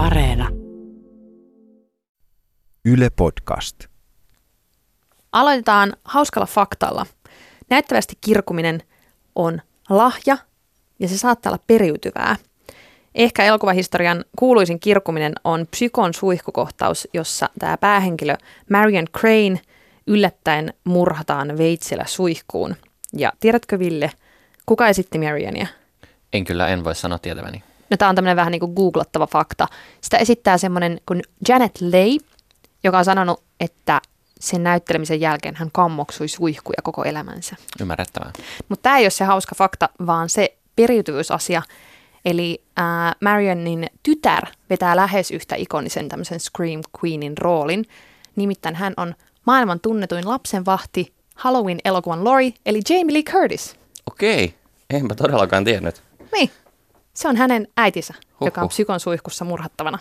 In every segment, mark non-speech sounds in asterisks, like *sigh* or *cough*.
Areena. Yle Podcast. Aloitetaan hauskalla faktalla. Näyttävästi kirkuminen on lahja ja se saattaa olla periytyvää. Ehkä elokuvahistorian kuuluisin kirkuminen on Psykon suihkukohtaus, jossa tämä päähenkilö Marion Crane yllättäen murhataan veitsellä suihkuun. Ja tiedätkö Ville, kuka esitti Marionia? En kyllä, en voi sanoa tietäväni. No tämä on tämmöinen vähän niin kuin googlattava fakta. Sitä esittää semmoinen kuin Janet Leigh, joka on sanonut, että sen näyttelemisen jälkeen hän kammoksui suihkuja koko elämänsä. Ymmärrettävää. Mutta tämä ei ole se hauska fakta, vaan se periytyvyysasia. Eli äh, Marionin tytär vetää lähes yhtä ikonisen tämmöisen Scream Queenin roolin. Nimittäin hän on maailman tunnetuin lapsenvahti Halloween-elokuvan Lori, eli Jamie Lee Curtis. Okei, enpä todellakaan tiennyt. Niin, se on hänen äitinsä, Huhhuh. joka on psykon suihkussa murhattavana.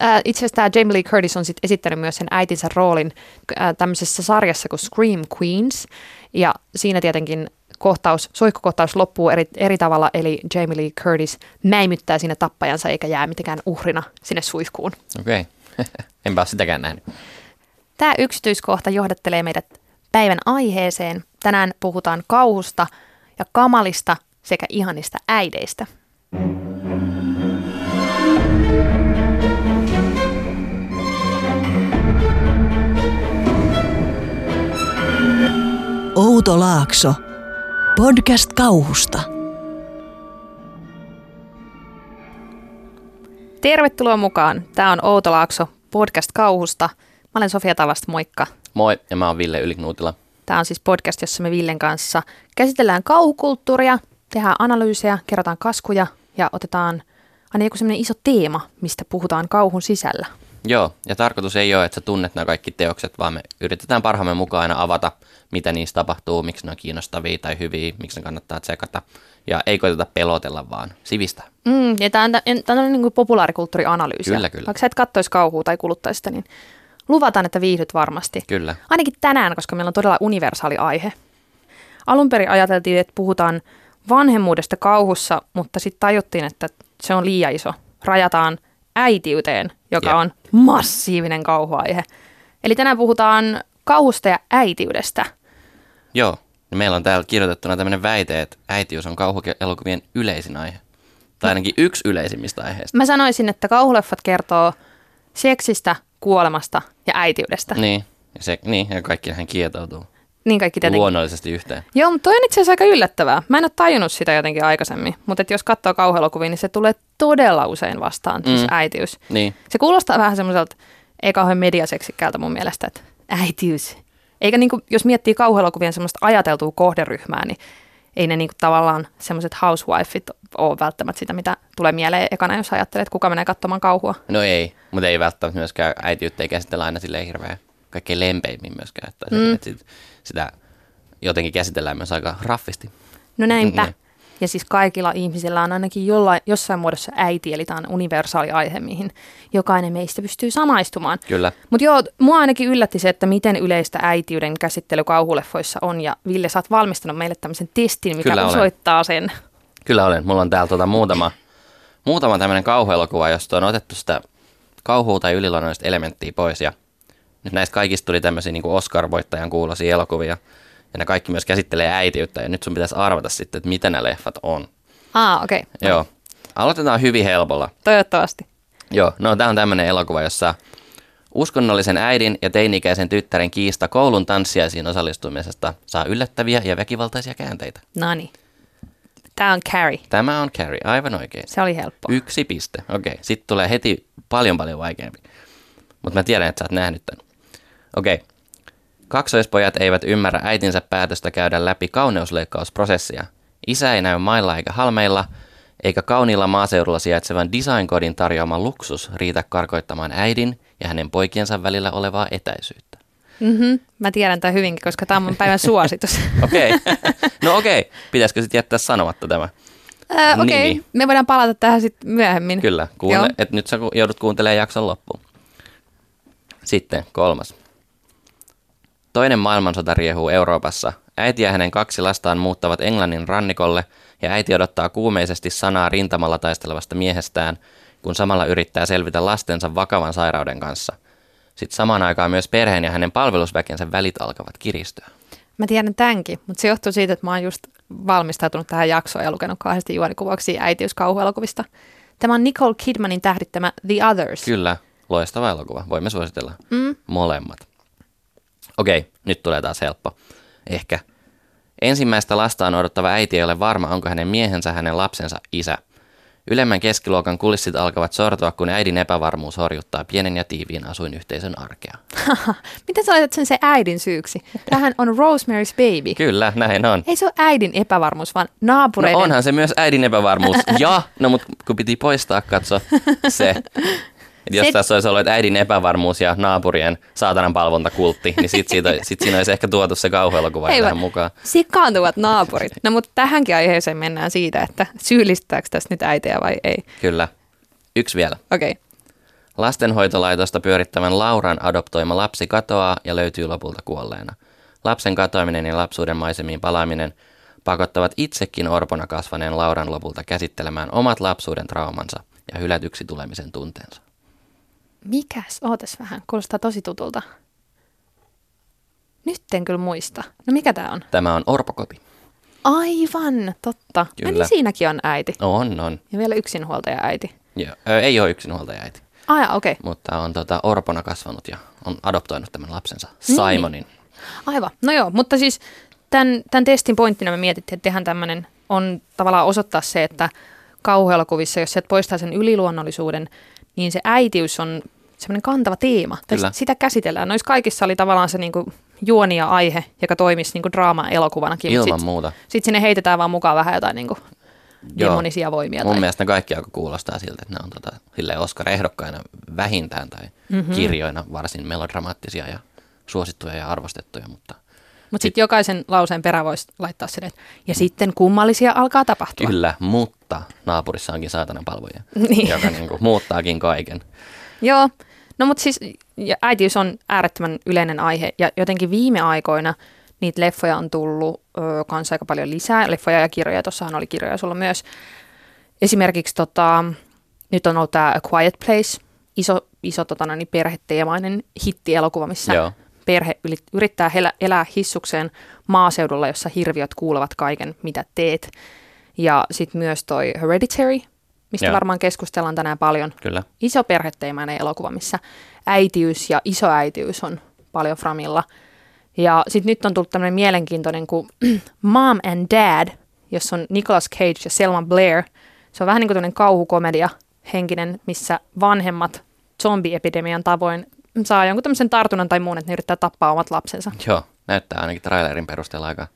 Ää, itse asiassa tämä Jamie Lee Curtis on sit esittänyt myös sen äitinsä roolin ää, tämmöisessä sarjassa kuin Scream Queens. Ja siinä tietenkin kohtaus, suihkukohtaus loppuu eri, eri tavalla, eli Jamie Lee Curtis mäimyttää siinä tappajansa eikä jää mitenkään uhrina sinne suihkuun. Okei, *laughs* enpä ole sitäkään nähnyt. Tämä yksityiskohta johdattelee meidät päivän aiheeseen. Tänään puhutaan kauhusta ja kamalista sekä ihanista äideistä. Outo Laakso. Podcast kauhusta. Tervetuloa mukaan. Tämä on Outo Laakso podcast kauhusta. Mä olen Sofia Tavast, moikka. Moi, ja mä oon Ville Yliknuutila. Tämä on siis podcast, jossa me Villen kanssa käsitellään kauhukulttuuria, tehdään analyysejä, kerrotaan kaskuja ja otetaan aina joku semmoinen iso teema, mistä puhutaan kauhun sisällä. Joo, ja tarkoitus ei ole, että sä tunnet nämä kaikki teokset, vaan me yritetään parhaamme mukaan aina avata, mitä niissä tapahtuu, miksi ne on kiinnostavia tai hyviä, miksi ne kannattaa tsekata. Ja ei koiteta pelotella, vaan sivistää. Mm, ja tämä on, tämä on niin kuin populaarikulttuurianalyysi. Kyllä, kyllä. Vaikka sä et kattoisi kauhua tai kuluttaisi sitä, niin luvataan, että viihdyt varmasti. Kyllä. Ainakin tänään, koska meillä on todella universaali aihe. Alun perin ajateltiin, että puhutaan vanhemmuudesta kauhussa, mutta sitten tajuttiin, että se on liian iso. Rajataan äitiyteen, joka Jep. on massiivinen kauhuaihe. Eli tänään puhutaan kauhusta ja äitiydestä. Joo, meillä on täällä kirjoitettuna tämmöinen väite, että äitiys on kauhuelokuvien yleisin aihe. Tai ainakin yksi yleisimmistä aiheista. Mä sanoisin, että kauhuleffat kertoo seksistä, kuolemasta ja äitiydestä. Niin, ja, se, niin, ja kaikki näihin kietoutuu Niin kaikki tietenkin. luonnollisesti yhteen. Joo, mutta toi on itse asiassa aika yllättävää. Mä en ole tajunnut sitä jotenkin aikaisemmin, mutta jos katsoo kauhuelokuvia, niin se tulee todella usein vastaan, siis Mm. äitiys. Niin, Se kuulostaa vähän semmoiselta, ei kauhean mediaseksikkäältä mun mielestä, että äitiys. Eikä niinku, jos miettii kauhuelokuvien semmoista ajateltua kohderyhmää, niin ei ne niinku tavallaan semmoiset housewifeit ole välttämättä sitä, mitä tulee mieleen ekana, jos ajattelet, että kuka menee katsomaan kauhua. No ei, mutta ei välttämättä myöskään äitiyttä ei käsitellä aina silleen hirveän kaikkein lempeimmin myöskään. Että, Mm. mm. että sit, sitä jotenkin käsitellään myös aika raffisti. No näinpä. Niin. Ja siis kaikilla ihmisillä on ainakin jollain, jossain muodossa äiti, eli tämä on universaali aihe, mihin jokainen meistä pystyy samaistumaan. Kyllä. Mutta joo, mua ainakin yllätti se, että miten yleistä äitiyden käsittely kauhuleffoissa on. Ja Ville, sä oot valmistanut meille tämmöisen testin, mikä Kyllä olen. osoittaa sen. Kyllä olen. Mulla on täällä tuota muutama, muutama tämmöinen kauhuelokuva, josta on otettu sitä kauhua tai yliluonnollista elementtiä pois. Ja nyt näistä kaikista tuli tämmöisiä niin Oscar-voittajan kuulosia elokuvia. Ja ne kaikki myös käsittelee äitiyttä. Ja nyt sun pitäisi arvata sitten, että mitä nämä leffat on. Aa, okei. Okay. Joo. Aloitetaan hyvin helpolla. Toivottavasti. Joo, no tämä on tämmöinen elokuva, jossa uskonnollisen äidin ja teini-ikäisen tyttären kiista koulun tanssiaisiin osallistumisesta saa yllättäviä ja väkivaltaisia käänteitä. No niin. Tämä on Carrie. Tämä on Carrie, aivan oikein. Se oli helppo. Yksi piste, okei. Okay. Sitten tulee heti paljon paljon vaikeampi. Mutta mä tiedän, että sä oot nähnyt tämän. Okei. Okay. Kaksoispojat eivät ymmärrä äitinsä päätöstä käydä läpi kauneusleikkausprosessia. Isä ei näy mailla eikä halmeilla, eikä kauniilla maaseudulla sijaitsevan designkodin tarjoama luksus riitä karkoittamaan äidin ja hänen poikiensa välillä olevaa etäisyyttä. Mm-hmm. Mä tiedän tämän hyvinkin, koska tämä on mun päivän *laughs* suositus. Okei. Okay. no okei. Okay. Pitäisikö sitten jättää sanomatta tämä? Äh, okei, okay. Me voidaan palata tähän sitten myöhemmin. Kyllä, kuule, että nyt sä joudut kuuntelemaan jakson loppuun. Sitten kolmas. Toinen maailmansota riehuu Euroopassa. Äiti ja hänen kaksi lastaan muuttavat Englannin rannikolle ja äiti odottaa kuumeisesti sanaa rintamalla taistelevasta miehestään, kun samalla yrittää selvitä lastensa vakavan sairauden kanssa. Sitten samaan aikaan myös perheen ja hänen palvelusväkensä välit alkavat kiristyä. Mä tiedän tämänkin, mutta se johtuu siitä, että mä oon just valmistautunut tähän jaksoon ja lukenut kahdesti juonikuvauksia äitiyskauhuelokuvista. Tämä on Nicole Kidmanin tähdittämä The Others. Kyllä, loistava elokuva. Voimme suositella Mm. molemmat. Okei, nyt tulee taas helppo. Ehkä. Ensimmäistä lastaan odottava äiti ei ole varma, onko hänen miehensä hänen lapsensa isä. Ylemmän keskiluokan kulissit alkavat sortua, kun äidin epävarmuus horjuttaa pienen ja tiiviin asuinyhteisön arkea. *laughs* Miten sä laitat sen se äidin syyksi? Tähän on Rosemary's Baby. Kyllä, näin on. Ei se ole äidin epävarmuus, vaan No naapureiden. onhan se myös äidin epävarmuus. *laughs* Ja, no mutta kun piti poistaa, katso se. *laughs* Et jos Se- tässä olisi ollut että äidin epävarmuus ja naapurien saatanan palvontakultti, niin sit, siitä, *laughs* sit siinä olisi ehkä tuotu se kauhuelokuva tähän mukaan. Sikaantuvat naapurit. No mutta tähänkin aiheeseen mennään siitä, että syyllistääkö tässä nyt äitiä vai ei. Kyllä. Yksi vielä. Okei. Okay. Lastenhoitolaitosta pyörittävän Lauran adoptoima lapsi katoaa ja löytyy lopulta kuolleena. Lapsen katoaminen ja lapsuuden maisemiin palaaminen pakottavat itsekin orpona kasvaneen Lauran lopulta käsittelemään omat lapsuuden traumansa ja hylätyksi tulemisen tunteensa. Mikäs? Ootas vähän. Kuulostaa tosi tutulta. Nyt en kyllä muista. No mikä tää on? Tämä on Orpokoti. Aivan, totta. Kyllä. Kyllä. Niin siinäkin on äiti. On, on. Ja vielä yksinhuoltaja äiti. Joo. Ö, ei ole yksinhuoltaja äiti, Ai, okei. Okay. mutta on tota, orpona kasvanut ja on adoptoinut tämän lapsensa Niin. Simonin. Aivan. No joo, mutta siis tämän, tämän testin pointtina me mietittiin, että tehdään tämmöinen, on tavallaan osoittaa se, että kauhuelokuvissa, jos sieltä poistaa sen yliluonnollisuuden, niin se äitiys on semmoinen kantava teema. Tai Kyllä. sit- sitä käsitellään. Noissa kaikissa oli tavallaan se niinku juoni ja aihe, joka toimisi niinku draama-elokuvanakin. mut Ilman sit, muuta. Sitten sinne heitetään vaan mukaan vähän jotain niinku Joo. demonisia voimia. Mun tai... mielestä ne kaikki alkoi kuulostaa siltä, että ne on tota, silleen Oscar-ehdokkaina vähintään tai Mhm. mm-hmm. kirjoina varsin melodramaattisia ja suosittuja ja arvostettuja, mutta Mutta sitten jokaisen lauseen perä voisi laittaa sinne, että ja sitten kummallisia alkaa tapahtua. kyllä, mutta naapurissa onkin saatanan palvoja, *laughs* Niin. joka niinku muuttaakin kaiken. Joo, no mutta siis ja äitiys on äärettömän yleinen aihe ja jotenkin viime aikoina niitä leffoja on tullut ö, kanssa aika paljon lisää, leffoja ja kirjoja, tuossahan oli kirjoja sulla myös. Esimerkiksi tota, nyt on ollut tämä A Quiet Place, iso, iso tota, niin perheteemainen hittielokuva, missä Joo. perhe yrittää elä, elää hissukseen maaseudulla, jossa hirviöt kuulevat kaiken, mitä teet. Ja sitten myös toi Hereditary, mistä Joo. varmaan keskustellaan tänään paljon Kyllä. iso perheteemainen elokuva, missä äitiys ja isoäitiys on paljon framilla. Ja sitten nyt on tullut tämmöinen mielenkiintoinen kuin *clears throat* Mom and Dad, jossa on Nicolas Cage ja Selma Blair. Se on vähän niin kuin tämmöinen kauhukomedia henkinen, missä vanhemmat zombiepidemian tavoin saa jonkun tämmöisen tartunnan tai muun, että ne yrittää tappaa omat lapsensa. Joo, näyttää ainakin trailerin perusteella aika,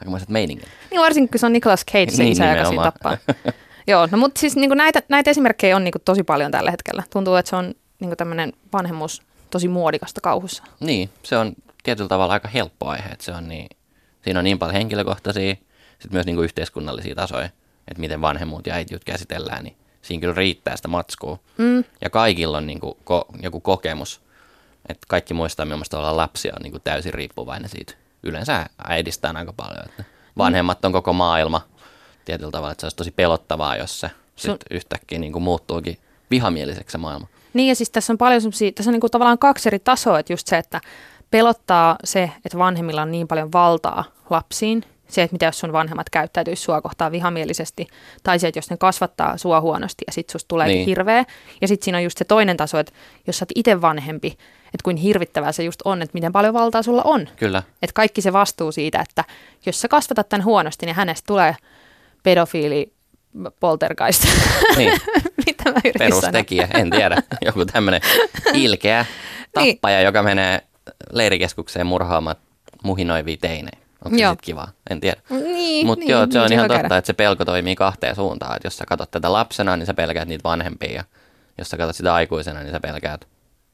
aikamoiset meiningit. Niin varsinkin, kun se on Nicolas Cage, se Niin, isä, joka siinä tappaa. *laughs* Joo, no mutta siis niin näitä, näitä esimerkkejä on niin tosi paljon tällä hetkellä. Tuntuu, että se on niin tämmöinen vanhemmuus tosi muodikasta kauhussa. Niin, se on tietyllä tavalla aika helppo aihe, että se on niin, siinä on niin paljon henkilökohtaisia, sitten myös niin kuin yhteiskunnallisia tasoja, että miten vanhemmuut ja äitiyt käsitellään, niin siinä kyllä riittää sitä matskua. Mm. Ja kaikilla on niin kuin ko, joku kokemus, että kaikki muistaa, millaista olla lapsia on niin kuin täysin riippuvainen siitä. Yleensä äidistään aika paljon, että vanhemmat on koko maailma tietyllä tavalla, että se olisi tosi pelottavaa, jos se Sun- sit yhtäkkiä niin kuin muuttuukin vihamieliseksi se maailma. Niin ja siis tässä on paljon semmosia, tässä on niin tavallaan kaksi eri tasoa, että just se, että pelottaa se, että vanhemmilla on niin paljon valtaa lapsiin, se, että mitä jos sun vanhemmat käyttäytyisi sua kohtaan vihamielisesti, tai se, että jos ne kasvattaa sua huonosti ja sit susta tulee Niin. niin. hirveä. Ja sitten siinä on just se toinen taso, että jos sä oot itse vanhempi, että kuin hirvittävää se just on, että miten paljon valtaa sulla on. Kyllä, Että kaikki se vastuu siitä, että jos sä kasvatat tämän huonosti, niin hänestä tulee pedofiili poltergeist. niin. *laughs* Mitä mä yritin sanoa? perustekijä, en tiedä, *laughs* joku tämmöinen ilkeä Niin. tappaja, joka menee leirikeskukseen murhaamaan muhinoivia teinejä. Onko se Joo. sitten kiva? En tiedä. Niin, Mutta niin, joo, se niin on ihan voi totta, käydä. että se pelko toimii kahteen suuntaan. Että jos sä katsot tätä lapsena, niin sä pelkäät niitä vanhempia. Ja jos sä katsot sitä aikuisena, niin sä pelkäät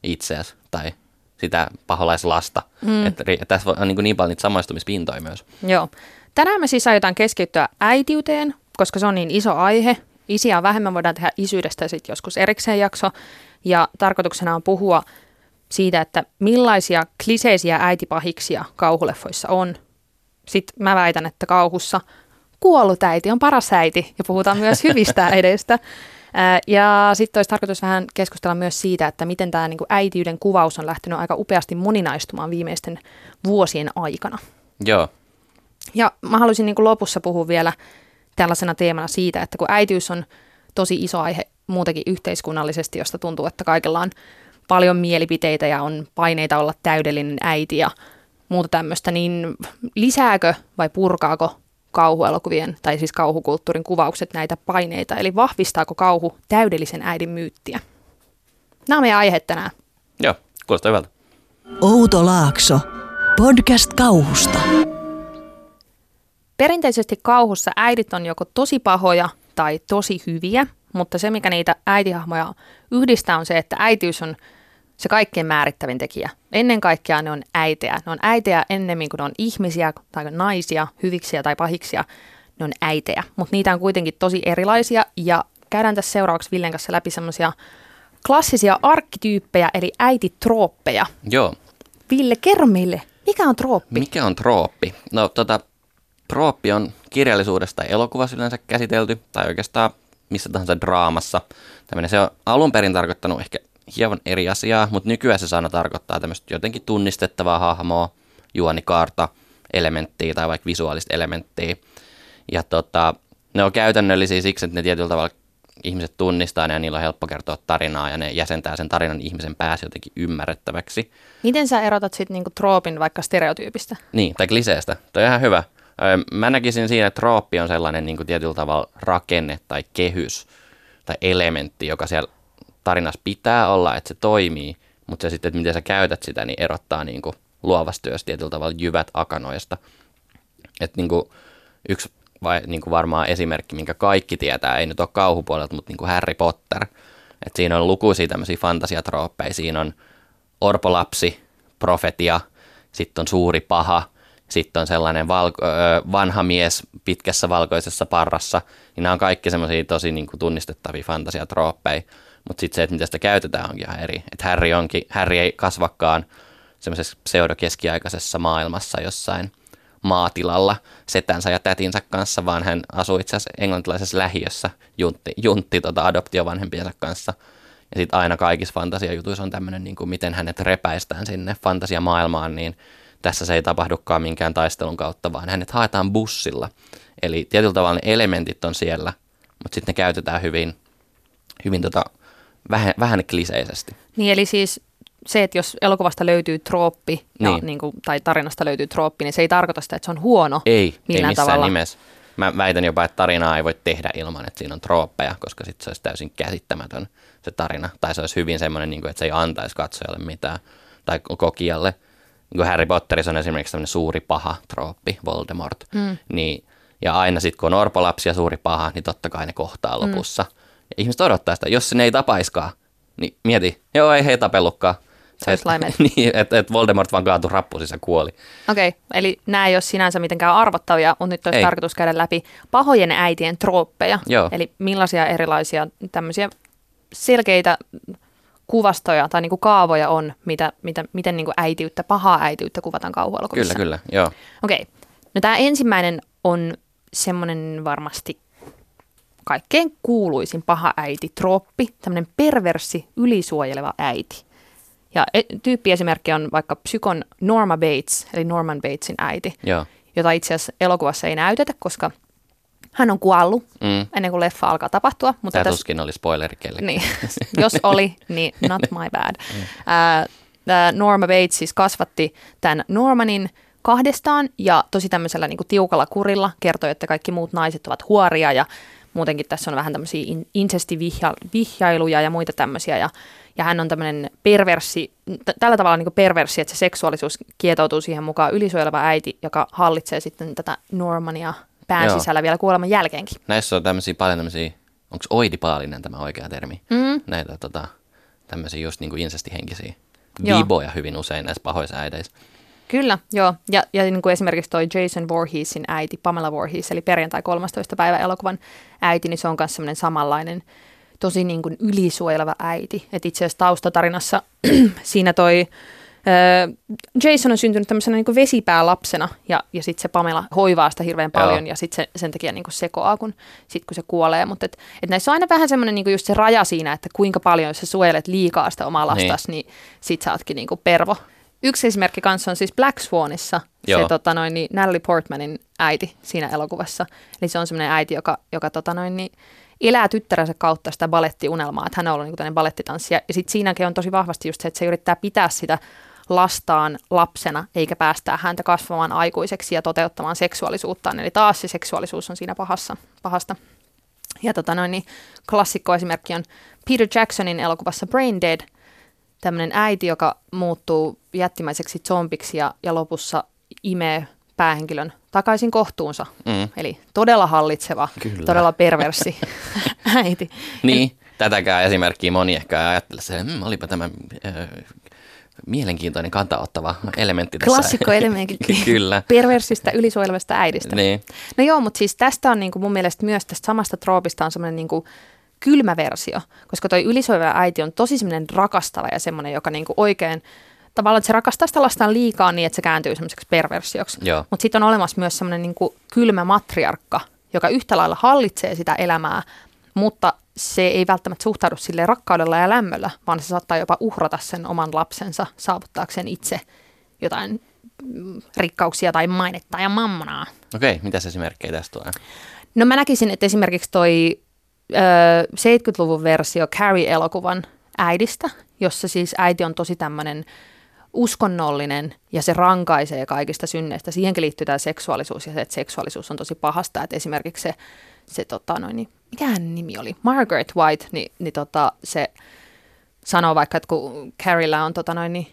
itseäsi tai sitä paholaislasta. Mm. Että tässä on niin, niin paljon niitä samaistumispintoja myös. Joo. Tänään me siis aiotaan keskittyä äitiyteen, koska se on niin iso aihe. Isiä on vähemmän, voidaan tehdä isyydestä sitten joskus erikseen jakso. Ja tarkoituksena on puhua siitä, että millaisia kliseisiä äitipahiksia kauhuleffoissa on. Sitten mä väitän, että kauhussa kuollut äiti on paras äiti ja puhutaan myös hyvistä *laughs* äideistä. Ja sitten olisi tarkoitus vähän keskustella myös siitä, että miten tämä niin äitiyden kuvaus on lähtenyt aika upeasti moninaistumaan viimeisten vuosien aikana. Joo, Ja mä haluaisin niin kuin lopussa puhua vielä tällaisena teemana siitä, että kun äitiys on tosi iso aihe muutenkin yhteiskunnallisesti, josta tuntuu, että kaikilla on paljon mielipiteitä ja on paineita olla täydellinen äiti ja muuta tämmöistä, niin lisääkö vai purkaako kauhuelokuvien tai siis kauhukulttuurin kuvaukset näitä paineita, eli vahvistaako kauhu täydellisen äidin myyttiä? Nämä on meidän aiheet tänään. joo, kuulostaa hyvältä. Outo Laakso. Podcast kauhusta. Perinteisesti kauhussa äidit on joko tosi pahoja tai tosi hyviä, mutta se mikä niitä äitihahmoja yhdistää on se, että äitiys on se kaikkein määrittävin tekijä. Ennen kaikkea ne on äitejä. Ne on äitejä ennemmin kuin ne on ihmisiä tai naisia, hyviksiä tai pahiksia. Ne on äitejä, mutta niitä on kuitenkin tosi erilaisia ja käydään tässä seuraavaksi Villen kanssa läpi semmoisia klassisia arkkityyppejä eli äititrooppeja. Joo, Ville, kerro meille, mikä on trooppi? Mikä on trooppi? No tota, trooppi on kirjallisuudessa tai elokuvassa yleensä käsitelty, tai oikeastaan missä tahansa draamassa. Tämmöinen se on alun perin tarkoittanut ehkä hieman eri asiaa, mutta nykyään se sana tarkoittaa tämmöistä jotenkin tunnistettavaa hahmoa, juonikaarta, elementtiä tai vaikka visuaalista elementtiä. Ja tota, ne on käytännöllisiä siksi, että ne tietyllä tavalla ihmiset tunnistaa ne ja niillä on helppo kertoa tarinaa ja ne jäsentää sen tarinan ihmisen päässä jotenkin ymmärrettäväksi. Miten sä erotat sitten niinku troopin vaikka stereotyypistä? Niin, tai kliseestä. Toi on ihan hyvä. Mä näkisin siinä, että trooppi on sellainen niin kuin tietyllä tavalla rakenne tai kehys tai elementti, joka siellä tarinassa pitää olla, että se toimii, mutta se sitten, että miten sä käytät sitä, niin erottaa niin kuin luovasta työstä tietyllä tavalla jyvät akanoista. Että niin kuin yksi vai niin kuin varmaan esimerkki, minkä kaikki tietää, ei nyt ole kauhupuolelta, mutta niin kuin Harry Potter. Et siinä on lukuisia tämmöisiä fantasiatrooppeja. Siinä on orpolapsi, profetia, sitten on suuri paha, sitten on sellainen valko- vanha mies pitkässä valkoisessa parrassa. Niin nämä on kaikki semmoisia tosi niin kuin tunnistettavia fantasiatrooppeja. Mutta sitten se, että miten sitä käytetään onkin ihan eri. Että Harry, onkin, Harry ei kasvakaan semmoisessa pseudokeskiaikaisessa maailmassa jossain maatilalla setänsä ja tätinsä kanssa, vaan hän asuu itse asiassa englantilaisessa lähiössä juntti, juntti tota adoptiovanhempiensa kanssa. Ja sitten aina kaikissa fantasiajutuissa on tämmöinen, niin miten hänet repäistään sinne fantasiamaailmaan, niin tässä se ei tapahdukaan minkään taistelun kautta, vaan hänet haetaan bussilla. Eli tietyllä tavalla ne elementit on siellä, mutta sitten ne käytetään hyvin, hyvin tota, vähän, vähän kliseisesti. Niin eli siis se, että jos elokuvasta löytyy trooppi ja Niin. niin kuin, tai tarinasta löytyy trooppi, niin se ei tarkoita sitä, että se on huono. Ei, ei Millään missään tavalla. nimessä. Mä väitän jopa, että tarinaa ei voi tehdä ilman, että siinä on trooppeja, koska sitten se olisi täysin käsittämätön se tarina. Tai se olisi hyvin semmoinen, niin kuin, että se ei antaisi katsojalle mitään tai kokijalle. Niin kuin Harry Potterissa on esimerkiksi tämmöinen suuri paha trooppi, Voldemort. Mm. Niin, ja aina sitten kun on orpolapsi ja suuri paha, niin totta kai ne kohtaa lopussa. Ja ihmiset odottaa sitä. Jos se ne ei tapaiskaan, niin mieti, joo ei he tapellutkaan. Se laimeet. *laughs* niin, että et Voldemort vaan kaatui rappuun ja kuoli. Okei, okay, eli nämä ei ole sinänsä mitenkään arvottavia, mutta nyt olisi Ei. tarkoitus käydä läpi pahojen äitien trooppeja. Joo. Eli millaisia erilaisia tämmöisiä selkeitä kuvastoja tai niinku kaavoja on, mitä, mitä, miten niinku äitiyttä, pahaa äitiyttä kuvataan kauhuelokuvissa. Kyllä, kyllä, joo. Okei. No tämä ensimmäinen on semmoinen varmasti kaikkein kuuluisin paha äiti, troppi, tämmöinen perverssi, ylisuojeleva äiti. Ja e- tyyppiesimerkki on vaikka psykon Norma Bates, eli Norman Batesin äiti, Joo. jota itse asiassa elokuvassa ei näytetä, koska hän on kuollut Mm. ennen kuin leffa alkaa tapahtua. Mutta Tämä tässä, tuskin oli spoileri kellekään. niin, jos oli, niin not my bad. *laughs* Ää, tää Norma Bates siis kasvatti tämän Normanin kahdestaan ja tosi tämmöisellä niin kuin tiukalla kurilla kertoi, että kaikki muut naiset ovat huoria ja muutenkin tässä on vähän tämmöisiä in- insestivihjailuja ja muita tämmöisiä ja, ja hän on tämmöinen perverssi, t- tällä tavalla niin kuin perverssi, että se seksuaalisuus kietoutuu siihen mukaan ylisuojeleva äiti, joka hallitsee sitten tätä Normania pään Joo. sisällä vielä kuoleman jälkeenkin. Näissä on tämmöisiä paljon tämmöisiä, onko oidipaalinen tämä oikea termi? Mm. Näitä tota, tämmöisiä just niin kuin insestihenkisiä Joo. viboja hyvin usein näissä pahoissa äideissä. Kyllä, joo. Ja, ja niin kuin esimerkiksi toi Jason Voorheesin äiti, Pamela Voorhees, eli perjantai 13. päivä elokuvan äiti, niin se on myös semmoinen samanlainen, tosi niin kuin ylisuojeleva äiti. Et itse asiassa taustatarinassa *clears throat* siinä toi Jason on syntynyt tämmöisenä niin vesipäälapsena ja, ja sitten se Pamela hoivaa sitä hirveän paljon Joo. ja sitten se, sen takia niin sekoaa, kun, sit kun se kuolee. Mutta et, et näissä on aina vähän semmoinen niin just se raja siinä, että kuinka paljon jos sä suojelet liikaa sitä omaa lastas, niin, niin sit sä ootkin niin pervo. Yksi esimerkki kanssa on siis Black Swanissa Joo. se tota noin, niin Natalie Portmanin äiti siinä elokuvassa. Eli se on semmoinen äiti, joka, joka tota noin, niin elää tyttärensä kautta sitä balettiunelmaa, että hän on ollut niin tämmöinen balettitanssija. Ja sitten siinäkin on tosi vahvasti just se, että se yrittää pitää sitä lastaan lapsena, eikä päästää häntä kasvamaan aikuiseksi ja toteuttamaan seksuaalisuuttaan. Eli taas se seksuaalisuus on siinä pahassa, pahasta. Ja tota noin, niin klassikkoesimerkki on Peter Jacksonin elokuvassa Brain Dead, tämmöinen äiti, joka muuttuu jättimäiseksi zombiksi ja, ja lopussa imee päähenkilön takaisin kohtuunsa. Mm. Eli todella hallitseva, Kyllä. todella perversi *laughs* äiti. Niin, tätäkään esimerkkiä moni ehkä ei ajattele se, hmm, olipa tämä äh, mielenkiintoinen kantaottava elementti tässä. Klassikkoelementti *laughs* Kyllä. perversistä ylisuojelevasta äidistä. Niin. No joo, mutta siis tästä on niinku mun mielestä myös tästä samasta troopista on semmoinen niinku kylmä versio, koska toi ylisuojeleva äiti on tosi semmoinen rakastava ja semmoinen, joka niinku oikein tavallaan, että se rakastaa sitä lastaan liikaa niin, että se kääntyy semmoiseksi perversioksi. Mutta sitten on olemassa myös semmoinen niinku kylmä matriarkka, joka yhtä lailla hallitsee sitä elämää, mutta se ei välttämättä suhtaudu sille rakkaudella ja lämmöllä, vaan se saattaa jopa uhrata sen oman lapsensa saavuttaakseen itse jotain mm, rikkauksia tai mainetta ja mammonaa. Okei, mitä esimerkkejä tästä tulee? No mä näkisin, että esimerkiksi toi ö, 70-luvun versio Carrie-elokuvan äidistä, jossa siis äiti on tosi tämmöinen uskonnollinen ja se rankaisee kaikista synneistä. Siihenkin liittyy tämä seksuaalisuus ja se, että seksuaalisuus on tosi pahasta. Että esimerkiksi se, se tota noin, niin, mikä hänen nimi oli? Margaret White, niin, niin tota, se sanoo vaikka, että kun Carriella on tota noin, niin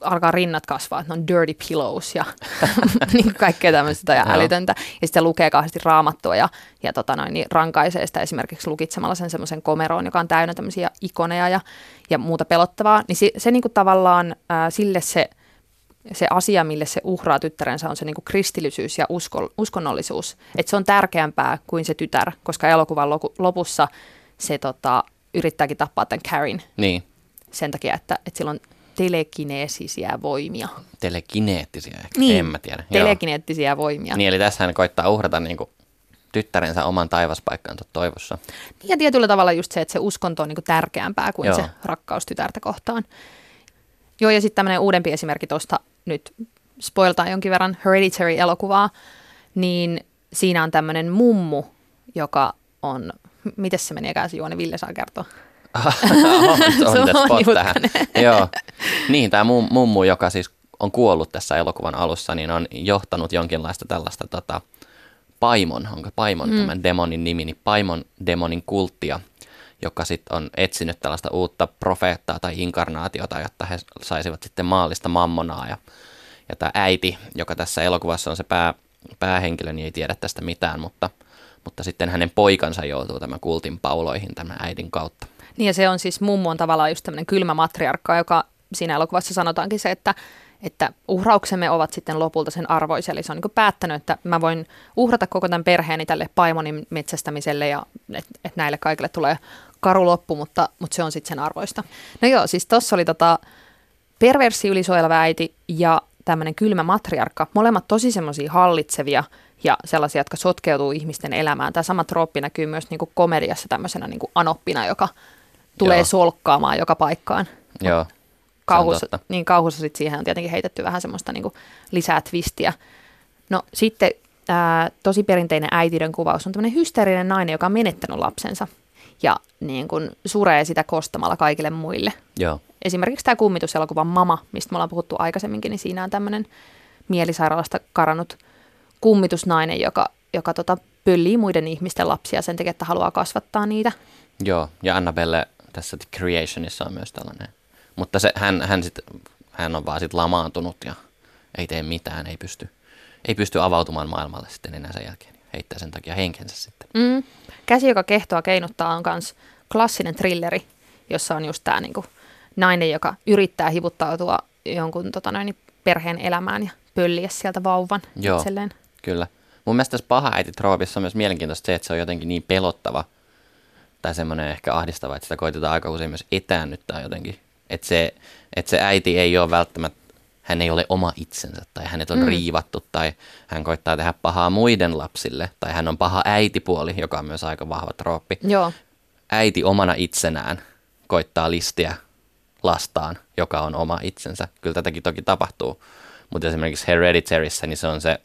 alkaa rinnat kasvaa, että ne on dirty pillows ja *laughs* niin kaikkea tämmöistä ja älytöntä. Ja sitten lukee kauheasti raamattua ja, ja tota noin, niin rankaisee sitä esimerkiksi lukitsemalla sen semmoisen komeroon, joka on täynnä tämmöisiä ikoneja ja, ja muuta pelottavaa. Niin se, se niinku tavallaan ää, sille se, se asia, mille se uhraa tyttärensä, on se niinku kristillisyys ja usko, uskonnollisuus. Että se on tärkeämpää kuin se tytär, koska elokuvan loku, lopussa se tota, yrittääkin tappaa tämän Karin Niin, sen takia, että, että sillä on telekineesisiä voimia. telekineettisiä ehkä, Niin, en mä tiedä. Joo. Telekineettisiä voimia. Niin, eli tässä hän koittaa uhrata niinku tyttärensä oman taivaspaikkaansa toivossa. Ja tietyllä tavalla just se, että se uskonto on niin tärkeämpää kuin Joo. se rakkaus tytärtä kohtaan. Joo, ja sitten tämmöinen uudempi esimerkki tuosta nyt spoiltaan jonkin verran Hereditary-elokuvaa, niin siinä on tämmöinen mummu, joka on, miten se meneekään se juoni, Ville saa kertoa. on, *laughs* on the spot tähän. Joo. Niin, tämä mummu, joka siis on kuollut tässä elokuvan alussa, niin on johtanut jonkinlaista tällaista tota, paimon, onko paimon mm. tämän demonin nimi, niin paimon demonin kulttia, joka sitten on etsinyt tällaista uutta profeettaa tai inkarnaatiota, jotta he saisivat sitten maallista mammonaa. Ja, ja tämä äiti, joka tässä elokuvassa on se pää, päähenkilö, niin ei tiedä tästä mitään, mutta, mutta sitten hänen poikansa joutuu tämän kultin pauloihin tämän äidin kautta. Niin ja se on siis mummo on tavallaan just tämmöinen kylmä matriarkka, joka siinä elokuvassa sanotaankin se, että, että uhrauksemme ovat sitten lopulta sen arvoisia. Eli se on niin päättänyt, että mä voin uhrata koko tämän perheeni tälle paimonin metsästämiselle ja että et näille kaikille tulee karu loppu, mutta, mutta se on sitten sen arvoista. No joo, siis tuossa oli tota perversi ylisuojeleva äiti ja tämmöinen kylmä matriarkka. Molemmat tosi semmoisia hallitsevia ja sellaisia, jotka sotkeutuu ihmisten elämään. Tämä sama trooppi näkyy myös niin kuin komediassa tämmöisenä niin kuin anoppina, joka tulee Joo. solkkaamaan joka paikkaan. Joo, Kauhussa, niin kauhussa sit siihen on tietenkin heitetty vähän semmoista niin kuin lisää twistiä. No sitten ää, tosi perinteinen äitiyden kuvaus on tämmöinen hysteerinen nainen, joka on menettänyt lapsensa ja niin kuin suree sitä kostamalla kaikille muille. joo. Esimerkiksi tämä kummituselokuva Mama, mistä me ollaan puhuttu aikaisemminkin, niin siinä on tämmöinen mielisairaalasta karannut kummitusnainen, joka, joka tota, pöllii muiden ihmisten lapsia sen takia, että haluaa kasvattaa niitä. Joo, ja Annabelle tässä The Creationissa on myös tällainen. Mutta se, hän, hän, sit, hän on vaan sit lamaantunut ja ei tee mitään, ei pysty, ei pysty avautumaan maailmalle sitten enää sen jälkeen. Heittää sen takia henkensä sitten. Mm. Käsi, joka kehtoa keinuttaa, on myös klassinen thrilleri, jossa on just tämä niinku nainen, joka yrittää hivuttautua jonkun tota noin, perheen elämään ja pölliä sieltä vauvan Joo. itselleen. Kyllä. Mun mielestä tässä paha äiti troopissa on myös mielenkiintoista se, että se on jotenkin niin pelottava tai semmoinen ehkä ahdistava, että sitä koitetaan aika usein myös etäännyttää jotenkin. Että se, että se äiti ei ole välttämättä hän ei ole oma itsensä tai hänet on mm. riivattu tai hän koittaa tehdä pahaa muiden lapsille tai hän on paha äitipuoli, joka on myös aika vahva trooppi. Joo. Äiti omana itsenään koittaa listiä lastaan, joka on oma itsensä. Kyllä tätäkin toki tapahtuu, mutta esimerkiksi Hereditaryssä niin se on se,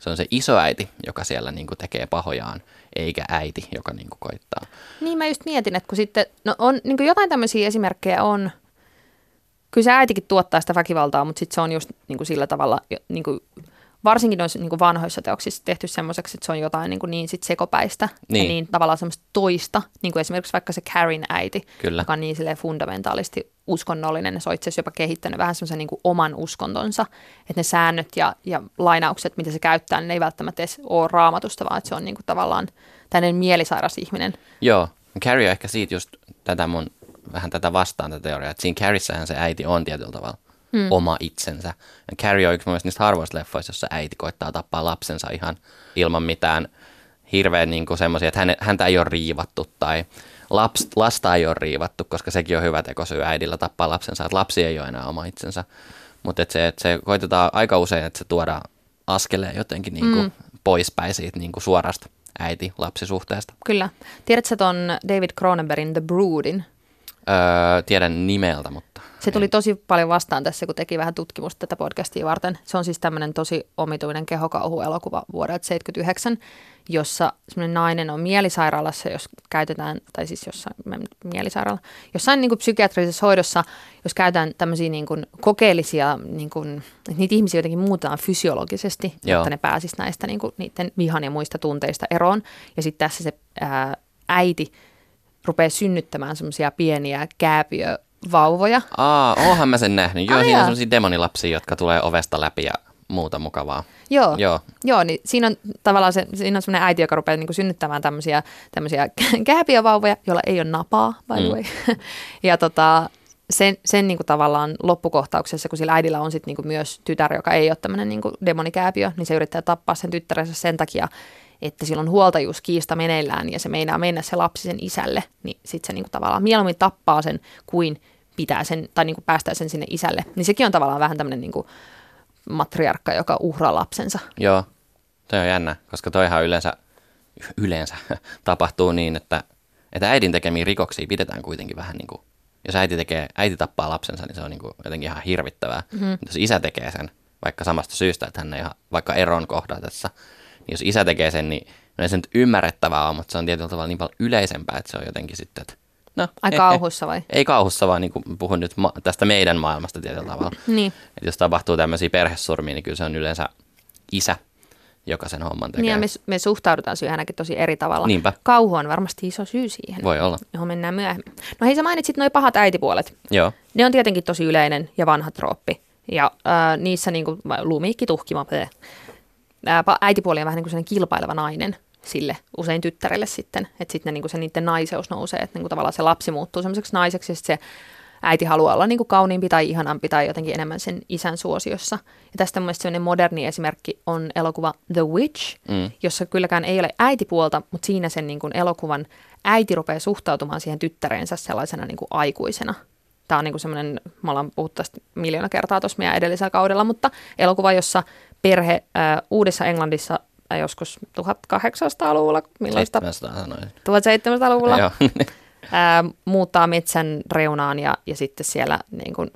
se on se isoäiti, joka siellä niin kuin tekee pahojaan, eikä äiti, joka niin kuin koittaa. Niin mä just mietin, että kun sitten, no on niin kuin jotain tämmöisiä esimerkkejä on, kyllä se äitikin tuottaa sitä väkivaltaa, mutta sitten se on just niin kuin sillä tavalla, niin kuin, varsinkin noissa niin kuin vanhoissa teoksissa tehty semmoiseksi, että se on jotain niin, kuin niin sit sekopäistä niin. ja niin tavallaan semmoista toista, niin kuin esimerkiksi vaikka se Karin äiti, Kyllä. joka on niin fundamentaalisti uskonnollinen, ja se on itse asiassa jopa kehittänyt vähän semmoisen niin kuin oman uskontonsa, että ne säännöt ja, ja lainaukset, mitä se käyttää, niin ne ei välttämättä edes ole raamatusta, vaan että se on niin kuin tavallaan tämmöinen mielisairas ihminen. Joo, Carrie on ehkä siitä just tätä mun, vähän tätä vastaan tätä teoriaa, että siinä Carriessähän se äiti on tietyllä tavalla hmm. oma itsensä. Ja Carrie on yksi niistä harvoista leffoista, jossa äiti koittaa tappaa lapsensa ihan ilman mitään hirveän niin semmoisia, että häne, häntä ei ole riivattu tai laps, lasta ei ole riivattu, koska sekin on hyvä tekosyy äidillä tappaa lapsensa, että lapsi ei ole enää oma itsensä. Mutta et se, et se koitetaan aika usein, että se tuodaan askeleen jotenkin niin kuin mm. poispäin siitä niin kuin suorasta äiti-lapsisuhteesta. Kyllä. Tiedätkö tuon David Cronenbergin The Broodin? Öö, tiedän nimeltä, mutta... Se tuli tosi paljon vastaan tässä, kun teki vähän tutkimusta tätä podcastia varten. Se on siis tämmöinen tosi omituinen kehokauhuelokuva vuodelta 79, jossa semmoinen nainen on mielisairaalassa, jos käytetään, tai siis jossain mielisairaala, jossain niin kuin psykiatrisessa hoidossa, jos käytetään tämmöisiä niin kuin kokeellisia, niin kuin, että niitä ihmisiä jotenkin muutetaan fysiologisesti, Joo. jotta ne pääsisivät näistä niin kuin, niiden vihan ja muista tunteista eroon. Ja sitten tässä se ää, äiti rupeaa synnyttämään semmoisia pieniä kääpiövauvoja. Aa, oonhan mä sen nähnyt. Joo, siinä on semmoisia demonilapsia, jotka tulee ovesta läpi ja muuta mukavaa. Joo, Joo. Joo niin siinä on tavallaan se, siinä on semmoinen äiti, joka rupeaa niin synnyttämään tämmöisiä, tämmöisiä *laughs* kääpiövauvoja, joilla ei ole napaa, by the way. Mm. *laughs* ja tota, sen, sen niin kuin tavallaan loppukohtauksessa, kun sillä äidillä on sit niin kuin myös tytär, joka ei ole tämmöinen niin demonikääpiö, niin se yrittää tappaa sen tyttärensä sen takia, että sillä on huoltajuuskiista meneillään ja se meinaa mennä se lapsi sen isälle, niin sitten se niin kuin tavallaan mieluummin tappaa sen kuin pitää sen tai niin kuin päästää sen sinne isälle. Niin sekin on tavallaan vähän tämmöinen niin kuin matriarkka, joka uhraa lapsensa. Joo, toi on jännä, koska toihan yleensä, yleensä *laughs* tapahtuu niin, että, että äidin tekemiä rikoksia pidetään kuitenkin vähän niin kuin, jos äiti, tekee, äiti tappaa lapsensa, niin se on niin kuin jotenkin ihan hirvittävää. Mm-hmm. Jos isä tekee sen, vaikka samasta syystä, että hän ei ihan, vaikka eron kohdatessa, jos isä tekee sen, niin no ei se nyt ymmärrettävää ole, mutta se on tietyllä tavalla niin paljon yleisempää, että se on jotenkin sitten, että No, Ai kauhussa vai? Ei kauhussa, vaan niin puhun nyt ma- tästä meidän maailmasta tietyllä tavalla. *clears throat* Niin. Et jos tapahtuu tämmöisiä perhesurmia, niin kyllä se on yleensä isä, joka sen homman tekee. Niin ja me, me suhtaudutaan siihen ainakin tosi eri tavalla. Niinpä. Kauhu on varmasti iso syy siihen. Voi olla. Johon mennään myöhemmin. No hei, sä mainitsit noin pahat äitipuolet. Joo. Ne on tietenkin tosi yleinen ja vanha trooppi. Ja äh, niissä niin kuin, lumiikki, tuhkima, äitipuoli on vähän niin kuin kilpaileva nainen sille usein tyttärelle sitten, että sitten niin se niiden naiseus nousee, että niin kuin tavallaan se lapsi muuttuu semmoiseksi naiseksi ja se äiti haluaa olla niin kuin kauniimpi tai ihanampi tai jotenkin enemmän sen isän suosiossa. Ja tästä mun mielestä moderni esimerkki on elokuva The Witch, mm. jossa kylläkään ei ole äitipuolta, mutta siinä sen niin kuin elokuvan äiti rupeaa suhtautumaan siihen tyttärensä sellaisena niin kuin aikuisena. Tämä on niin kuin semmoinen, me ollaan puhuttu tästä miljoona kertaa tuossa meidän edellisellä kaudella, mutta elokuva, jossa perhe äh, Uudessa Englannissa joskus 1800-luvulla. Millaista? 700 sanoin. 1700-luvulla. ää, muuttaa metsän reunaan ja, ja sitten siellä niin kuin,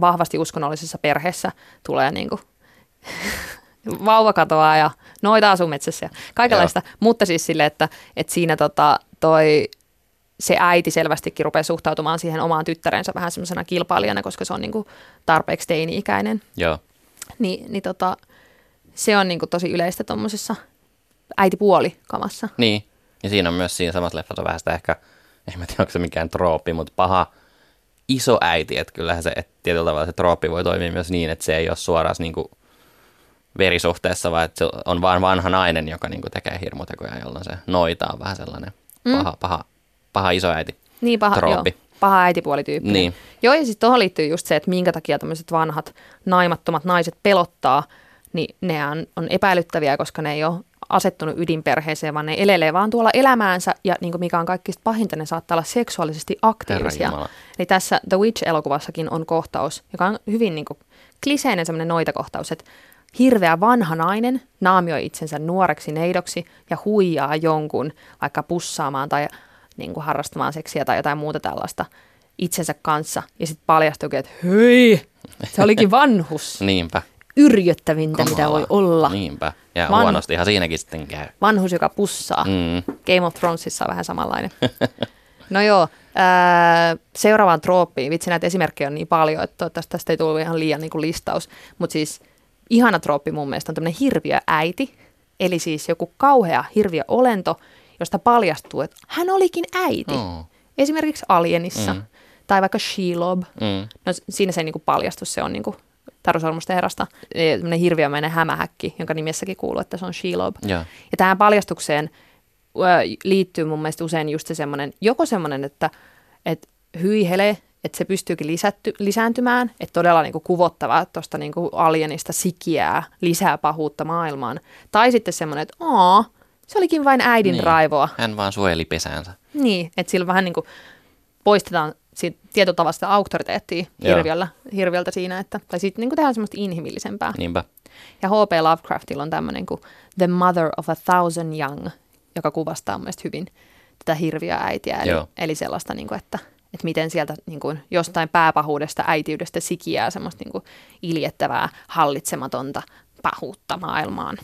vahvasti uskonnollisessa perheessä tulee niin kuin, *laughs* vauva katoaa ja noita asuu metsässä ja kaikenlaista. Joo. Mutta siis sille, että, että siinä tota, toi, se äiti selvästikin rupeaa suhtautumaan siihen omaan tyttärensä vähän semmoisena kilpailijana, koska se on niin kuin, tarpeeksi teini-ikäinen. Joo. Ni, niin tota, se on niin kuin tosi yleistä tuommoisessa äitipuoli kamassa. Niin, ja siinä on myös siinä samassa leffassa vähän sitä ehkä, en mä tiedä onko se mikään trooppi, mutta paha iso äiti, että kyllähän se, että tietyllä tavalla se trooppi voi toimia myös niin, että se ei ole suoraan niin kuin verisuhteessa, vaan että se on vaan vanha nainen, joka niin kuin tekee hirmutekoja, jolloin se noita on vähän sellainen mm. paha, paha, paha äiti. Niin, paha. Joo, paha äitipuolityyppi. Niin. Joo, ja sitten tuohon liittyy just se, että minkä takia tämmöiset vanhat naimattomat naiset pelottaa – niin ne on, on epäilyttäviä, koska ne ei ole asettunut ydinperheeseen, vaan ne elelee vaan tuolla elämäänsä ja niin kuin mikä on kaikista pahinta, ne saattaa olla seksuaalisesti aktiivisia. Eli tässä The Witch-elokuvassakin on kohtaus, joka on hyvin niin kuin kliseinen semmoinen noitakohtaus, että hirveä vanha nainen naamioi itsensä nuoreksi neidoksi ja huijaa jonkun vaikka pussaamaan tai niin kuin harrastamaan seksiä tai jotain muuta tällaista itsensä kanssa. Ja sitten paljastuukin, että hei, se olikin *laughs* vanhus. Niinpä. Yrjöttävintä, mitä voi olla. Niinpä. Ja Van- huonostihan siinäkin sitten käy. Vanhus, joka pussaa. Mm. Game of Thronesissa on vähän samanlainen. *laughs* No joo, ää, seuraavaan trooppiin. Vitsi, näitä esimerkkejä on niin paljon, että toivottavasti tästä ei tullut ihan liian niin kuin listaus. Mutta siis ihana trooppi mun mielestä on tämmöinen hirviöäiti. Eli siis joku kauhea hirviöolento, josta paljastuu, että hän olikin äiti. Oh. Esimerkiksi Alienissa. Mm. Tai vaikka Shelob. Mm. No siinä se ei niinku paljastu, se on niinku Taru Sormusten herrasta. E, Tämmöinen hirviömäinen hämähäkki, jonka nimessäkin kuuluu, että se on Shelob. Joo. Ja tähän paljastukseen liittyy mun mielestä usein just se semmoinen, joko semmoinen, että, että hyi hele, että se pystyykin lisätty, lisääntymään, että todella niinku kuvottavaa tuosta niinku alienista sikiää lisää pahuutta maailmaan. Tai sitten semmoinen, että aa, se olikin vain äidin Niin. raivoa. Hän vaan suojeli pesäänsä. Niin, että sillä vähän niin kuin poistetaan siitä sitä auktoriteettia Joo. hirviöllä, hirviöltä siinä, että, tai sitten niin tehdään semmoista inhimillisempää. Niinpä. Ja H.P. Lovecraftilla on tämmöinen kuin The Mother of a Thousand Young, joka kuvastaa mun hyvin tätä hirviöäitiä, eli, Joo. eli sellaista, niin kuin, että, että miten sieltä niin kuin jostain pääpahuudesta, äitiydestä sikiää semmoista niin kuin iljettävää, hallitsematonta pahuutta maailmaan.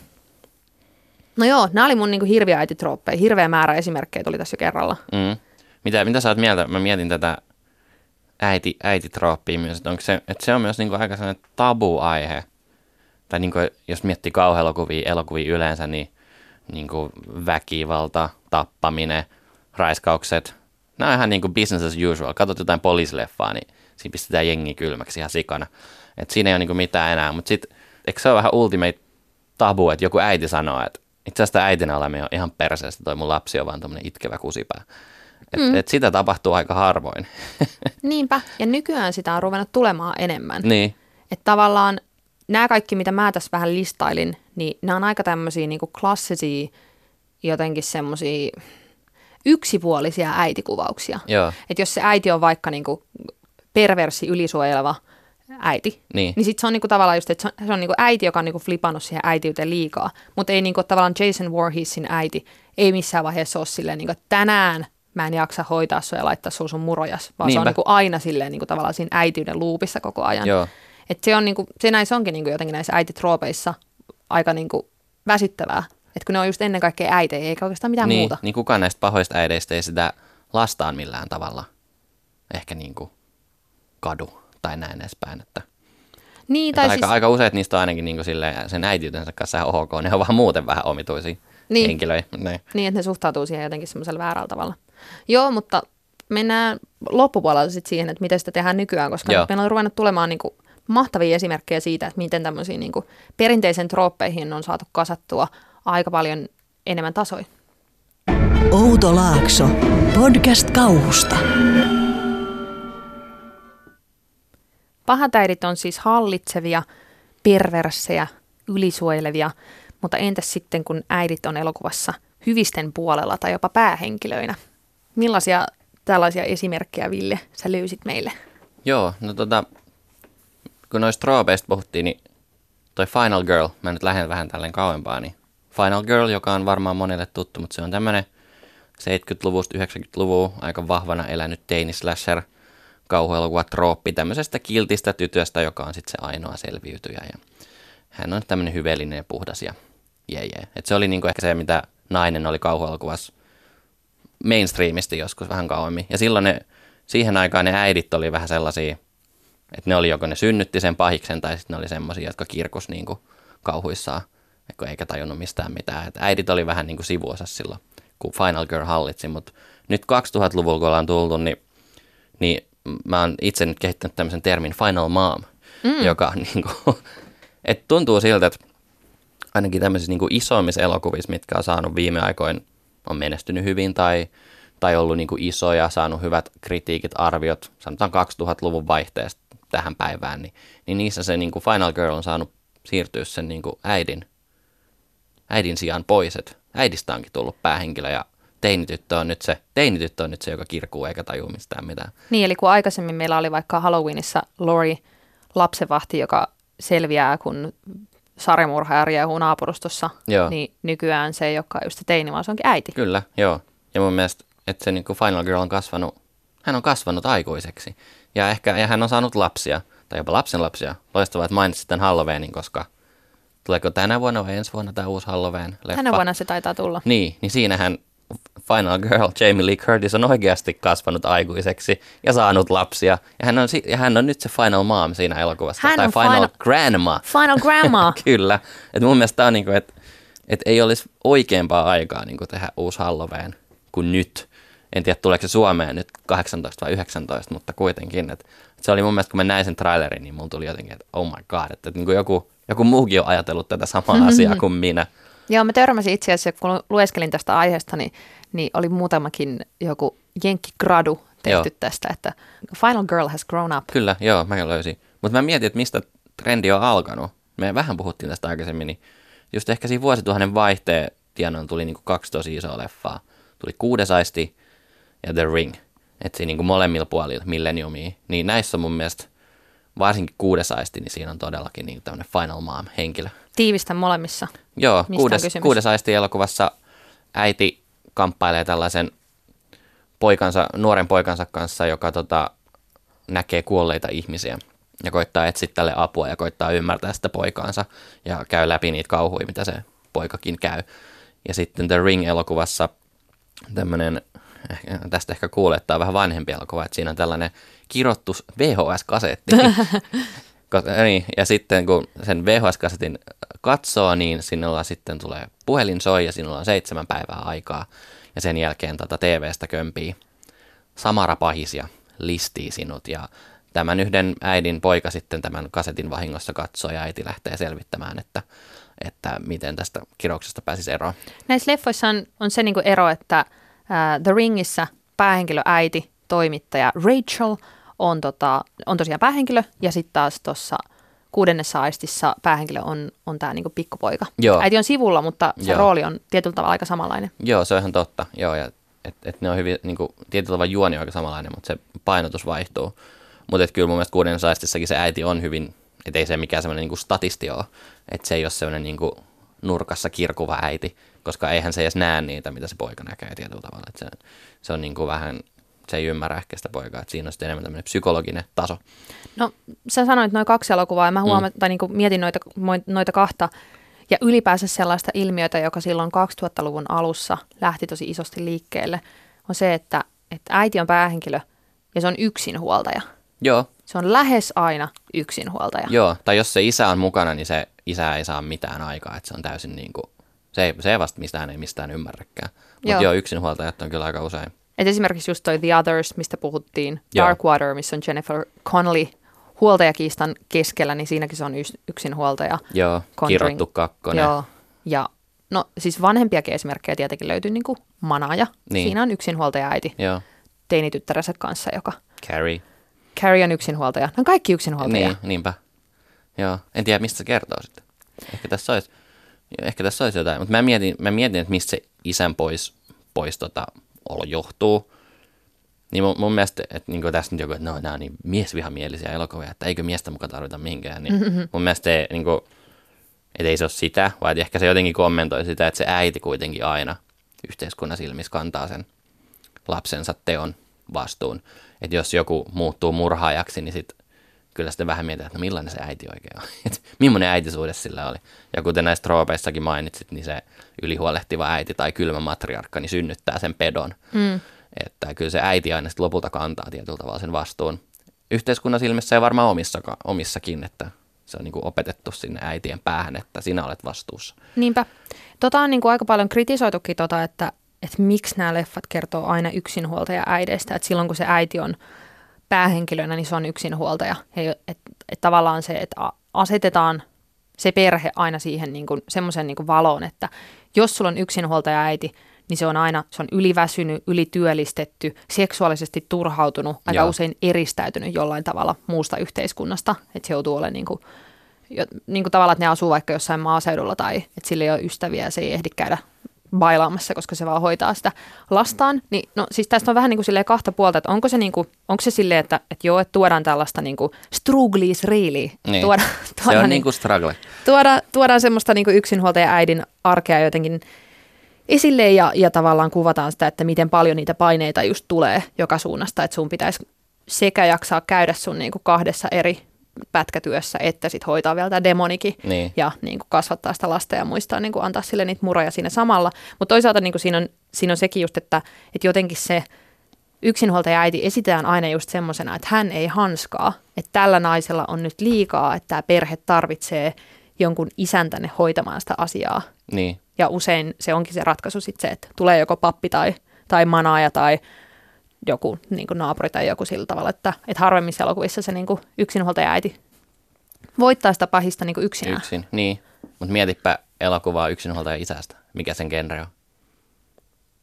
No joo, nämä oli mun niin kuin hirviöäititrooppeja. Hirveä määrä esimerkkejä tuli tässä jo kerralla. Mm. Mitä, mitä sä oot mieltä? Mä mietin tätä äiti, äititrooppia myös, että, onko se, että se on myös niinku aika sellainen tabu-aihe. Tai niinku, jos miettii kauhuelokuvia, elokuvia yleensä, niin niinku väkivalta, tappaminen, raiskaukset, nämä on ihan niinku business as usual. Katsot jotain poliisileffaa, niin siinä pistetään jengi kylmäksi ihan sikana. Et siinä ei ole niinku mitään enää, mutta sitten eikö se ole vähän ultimate tabu, että joku äiti sanoo, että itse asiassa äitinä olemme jo ihan perseestä, toi mun lapsi on vaan tämmöinen itkevä kusipää. Et, mm. et sitä tapahtuu aika harvoin. *laughs* Niinpä, ja nykyään sitä on ruvennut tulemaan enemmän. niin, Että tavallaan nämä kaikki, mitä mä tässä vähän listailin, niin nämä on aika tämmöisiä niin klassisia, jotenkin semmoisia yksipuolisia äitikuvauksia. Että jos se äiti on vaikka niin kuin perversi, ylisuojeleva äiti, Niin. niin sitten se on niinku tavallaan just, että se on, se on niinku äiti, joka on niinku flipannut siihen äitiyteen liikaa. Mutta ei niinku tavallaan Jason Voorheesin äiti, ei missään vaiheessa ole silleen, niinku, että tänään mä en jaksa hoitaa sua ja laittaa sun sun murojas, vaan se on Niinpä. niinku aina silleen niinku tavallaan siinä äitiyden luupissa koko ajan. joo. Et se on niinku, se näissä onkin niinku jotenkin näissä äititroopeissa aika niinku väsyttävää. Että kun ne on just ennen kaikkea äitejä, eikä oikeastaan mitään niin, muuta. niin kukaan näistä pahoista äideistä ei sitä lastaan millään tavalla ehkä niin kuin kadu tai näin edespäin. Että, Niin, että tai aika, siis, aika useat niistä on ainakin niin silleen, sen äitiytensä kanssa ihan ok, ne on vaan muuten vähän omituisia Niin. henkilöitä. Niin. Niin, että ne suhtautuu siihen jotenkin semmoisella väärällä tavalla. Joo, mutta mennään loppupuolella sitten siihen, että miten sitä tehdään nykyään, koska Joo. meillä on ruvennut tulemaan niin kuin mahtavia esimerkkejä siitä, että miten tämmöisiin niin perinteisen trooppeihin on saatu kasattua aika paljon enemmän tasoja. Outo Laakso. Podcast kauhusta. Pahatäidit on siis hallitsevia, perversejä, ylisuojelevia, mutta entäs sitten kun äidit on elokuvassa hyvisten puolella tai jopa päähenkilöinä? Millaisia tällaisia esimerkkejä, Ville, sä löysit meille? Joo, no tota, kun noista troopeista puhuttiin, niin toi Final Girl, mä nyt lähden vähän tälleen kauempaa, niin Final Girl, joka on varmaan monelle tuttu, mutta se on tämmönen 70-luvusta 90-luvun aika vahvana elänyt teini-slasher kauhuelokuva trooppi tämmöisestä kiltistä tytöstä, joka on sitten se ainoa selviytyjä. Ja hän on tämmöinen hyveellinen ja puhdas ja jee, jee. Et se oli niinku ehkä se, mitä nainen oli kauhuelokuvassa mainstreamisti joskus vähän kauemmin. Ja silloin ne, siihen aikaan ne äidit oli vähän sellaisia, että ne oli joko ne synnytti sen pahiksen tai sitten ne oli semmoisia, jotka kirkus niinku kauhuissaan, eikä tajunnut mistään mitään. Et äidit oli vähän niinku sivuosassa silloin, kun Final Girl hallitsi, mutta nyt 2000-luvulla kun ollaan tultu, niin, niin mä oon itse nyt kehittänyt tämmöisen termin Final Mom, mm. joka on *laughs* niinku, että tuntuu siltä, että ainakin tämmöisissä niin isoimmissa elokuvissa, mitkä on saanut viime aikoina, on menestynyt hyvin tai, tai ollut niin kuin isoja, saanut hyvät kritiikit, arviot, sanotaan 2000-luvun vaihteesta tähän päivään, niin, niin niissä se niin kuin Final Girl on saanut siirtyä sen niin kuin äidin äidin sijaan pois, että äidistä onkin tullut päähenkilö ja teinityttö on nyt se, teinityttö on nyt se, joka kirkuu eikä tajua mistään mitään. Niin, eli kun aikaisemmin meillä oli vaikka Halloweenissa Lori lapsenvahti, joka selviää, kun sarjamurhaaja riehuu naapurustossa, Joo. niin nykyään se ei olekaan just se teini, vaan se onkin äiti. Kyllä, joo. Ja mun mielestä, että se niin kuin Final Girl on kasvanut, hän on kasvanut aikuiseksi. Ja ehkä ja hän on saanut lapsia, tai jopa lapsenlapsia. Loistavaa, että mainitsit tämän Halloweenin, koska tuleeko tänä vuonna vai ensi vuonna tämä uusi Halloween-leffa? Tänä vuonna se taitaa tulla. Niin, niin siinähän Final Girl Jamie Lee Curtis on oikeasti kasvanut aikuiseksi ja saanut lapsia. Ja hän on, ja hän on nyt se Final Mom siinä elokuvassa. Hän tai on Final, final- Grandma. Final Grandma. *laughs* Kyllä. Et mun mielestä tämä on niinku, että et ei olisi oikeampaa aikaa niinku tehdä uusi Halloween kuin nyt. En tiedä, tuleeko se Suomeen nyt 18 vai 19, mutta kuitenkin. Et, et se oli mun mielestä, kun mä näin sen trailerin, niin mulla tuli jotenkin, että oh my god, että et niinku joku, joku muukin on ajatellut tätä samaa *laughs* asiaa kuin minä. Joo, mä törmäsin itse asiassa, kun lueskelin tästä aiheesta, niin, niin oli muutamakin joku jenkkigradu tehty Joo. tästä, että Final Girl has grown up. Kyllä, joo, mä löysin. Mutta mä mietin, että mistä trendi on alkanut. Me vähän puhuttiin tästä aikaisemmin, niin just ehkä siinä vuosituhannen vaihteen tienoin tuli niinku kaksi tosi isoa leffaa. Tuli Kuudesaisti ja The Ring. Että siinä niinku molemmilla puolilla milleniumia. Niin näissä on mun mielestä, varsinkin Kuudesaisti, niin siinä on todellakin niinku tämmöinen Final Mom-henkilö. Tiivistä molemmissa. Joo, Mistä kuudes, kuudes aisti elokuvassa äiti kamppailee tällaisen poikansa, nuoren poikansa kanssa, joka tota, näkee kuolleita ihmisiä ja koittaa etsiä tälle apua ja koittaa ymmärtää sitä poikaansa ja käy läpi niitä kauhuja, mitä se poikakin käy. Ja sitten The Ring-elokuvassa tämmöinen, tästä ehkä kuulee, että tämä on vähän vanhempi elokuva, että siinä on tällainen kirottu VHS-kasetti. *laughs* Niin, ja sitten kun sen VHS-kasetin katsoo, niin sinulla sitten tulee puhelin soi ja sinulla on seitsemän päivää aikaa. Ja sen jälkeen tota TVstä kömpii Samara Pahis ja listii sinut. Ja tämän yhden äidin poika sitten tämän kasetin vahingossa katsoo ja äiti lähtee selvittämään, että, että miten tästä kirouksesta pääsisi eroon. Näissä leffoissa on, on se niinku ero, että ää, The Ringissä päähenkilö äiti, toimittaja Rachel on, tota, on tosiaan päähenkilö ja sitten taas tuossa kuudennessa aistissa päähenkilö on, on tämä niinku pikkupoika. Joo. Äiti on sivulla, mutta se Joo. rooli on tietyllä tavalla aika samanlainen. Joo, se on ihan totta. Joo, ja et, et ne on hyvin, niin kuin, tietyllä tavalla juoni on aika samanlainen, mutta se painotus vaihtuu. Mutta kyllä mun mielestä kuuden saistissakin se äiti on hyvin, että ei se mikään semmoinen niin statisti ole, että se ei ole semmoinen niin kuin nurkassa kirkuva äiti, koska eihän se edes näe niitä, mitä se poika näkee tietyllä tavalla. Et se, se on niin kuin vähän, se ei ymmärrä ehkä sitä poikaa, että siinä on sitten enemmän tämmöinen psykologinen taso. No sä sanoit noin kaksi elokuvaa ja mä huomaan, mm. tai niinku mietin noita, noita kahta ja ylipäänsä sellaista ilmiötä, joka silloin 2000-luvun alussa lähti tosi isosti liikkeelle, on se, että, että äiti on päähenkilö ja se on yksinhuoltaja. Joo, Se on lähes aina yksinhuoltaja. Joo, tai jos se isä on mukana, niin se isä ei saa mitään aikaa, että se on täysin niin kuin, se ei, se ei vasta mistään ei mistään ymmärräkään. Mutta Joo. joo. joo, yksinhuoltajat on kyllä aika usein. Et esimerkiksi just toi The Others, mistä puhuttiin, Joo. Darkwater, missä on Jennifer Connelly huoltajakiistan keskellä, niin siinäkin se on ys- yksinhuoltaja. Joo, Conjuring. kirottu kakkonen. Joo, ja no siis vanhempiakin esimerkkejä tietenkin löytyy niin kuin Manaja. Niin. Siinä on yksinhuoltaja äiti Joo, teinityttärensä kanssa, joka Carrie. Carrie on yksinhuoltaja. Ne on kaikki yksinhuoltajia. Niin, niinpä. Joo, en tiedä mistä se kertoo sitten. Ehkä tässä olisi, ehkä tässä olisi jotain, mutta mä mietin, mä mietin, että mistä se isän pois, pois tota, johtuu. Niin mun, mun mielestä, että niin tässä nyt joku, että no, nämä on niin miesvihamielisiä elokuvia, että eikö miestä mukaan tarvita mihinkään. Niin mm-hmm. mun mielestä se, niin kuin, että ei se ole sitä, vaan että ehkä se jotenkin kommentoi sitä, että se äiti kuitenkin aina yhteiskunnan silmissä kantaa sen lapsensa teon vastuun. Että jos joku muuttuu murhaajaksi, niin sit kyllä sitten vähän mietitään, että no millainen se äiti oikein on. *laughs* Et millainen äitisuhde sillä oli. Ja kuten näistä troopeissakin mainitsit, niin se ylihuolehtiva äiti tai kylmä matriarkka niin synnyttää sen pedon. Mm. Että kyllä se äiti aina sitten lopulta kantaa tietyllä tavalla sen vastuun. Yhteiskunnan silmissä ja varmaan omissaka, omissakin, että se on niin kuin opetettu sinne äitien päähän, että sinä olet vastuussa. Niinpä. Tota on niin kuin aika paljon kritisoitukin, tota, että, että miksi nämä leffat kertoo aina yksinhuoltaja äideistä. Että silloin kun se äiti on päähenkilönä, niin se on yksinhuoltaja. Että et, et tavallaan se, että asetetaan se perhe aina siihen niin kuin, semmoisen niin kuin valoon, että jos sulla on yksinhuoltaja äiti, niin se on aina se on yliväsynyt, ylityöllistetty, seksuaalisesti turhautunut, aika Joo. usein eristäytynyt jollain tavalla muusta yhteiskunnasta, että se joutuu olemaan niin kuin jo, niin kuin tavallaan, että ne asuu vaikka jossain maaseudulla tai että sillä ei ole ystäviä ja se ei ehdi käydä bailaamassa, koska se vaan hoitaa sitä lastaan. Niin, no siis tästä on vähän niin kuin kahta puolta, että onko se, niin kuin, onko se silleen, että, että joo, että tuodaan tällaista niin kuin struggles really. Niin. Tuoda, Se tuoda, on niin kuin struggle. tuoda, tuodaan semmoista niin kuin yksinhuoltaja äidin arkea jotenkin esille ja, ja tavallaan kuvataan sitä, että miten paljon niitä paineita just tulee joka suunnasta, että sun pitäisi sekä jaksaa käydä sun niin kuin kahdessa eri pätkätyössä, että sit hoitaa vielä tämä demonikin Niin. ja niin kuin kasvattaa sitä lasta ja muistaa niin kuin antaa sille niitä muroja siinä samalla. Mutta toisaalta niin kuin siinä, on, siinä on sekin just, että, että jotenkin se yksinhuoltaja äiti esitetään aina just semmoisena, että hän ei hanskaa, että tällä naisella on nyt liikaa, että tämä perhe tarvitsee jonkun isän tänne hoitamaan sitä asiaa. Niin. Ja usein se onkin se ratkaisu sitten se, että tulee joko pappi tai, tai manaaja tai joku niin kuin naapuri tai joku sillä tavalla, että, että harvemmissa elokuvissa se niin kuin yksinhuoltaja äiti voittaa sitä pahista niin kuin yksinään. Yksin, niin. Mutta mietipä elokuvaa yksinhuoltaja isästä. Mikä sen genre on?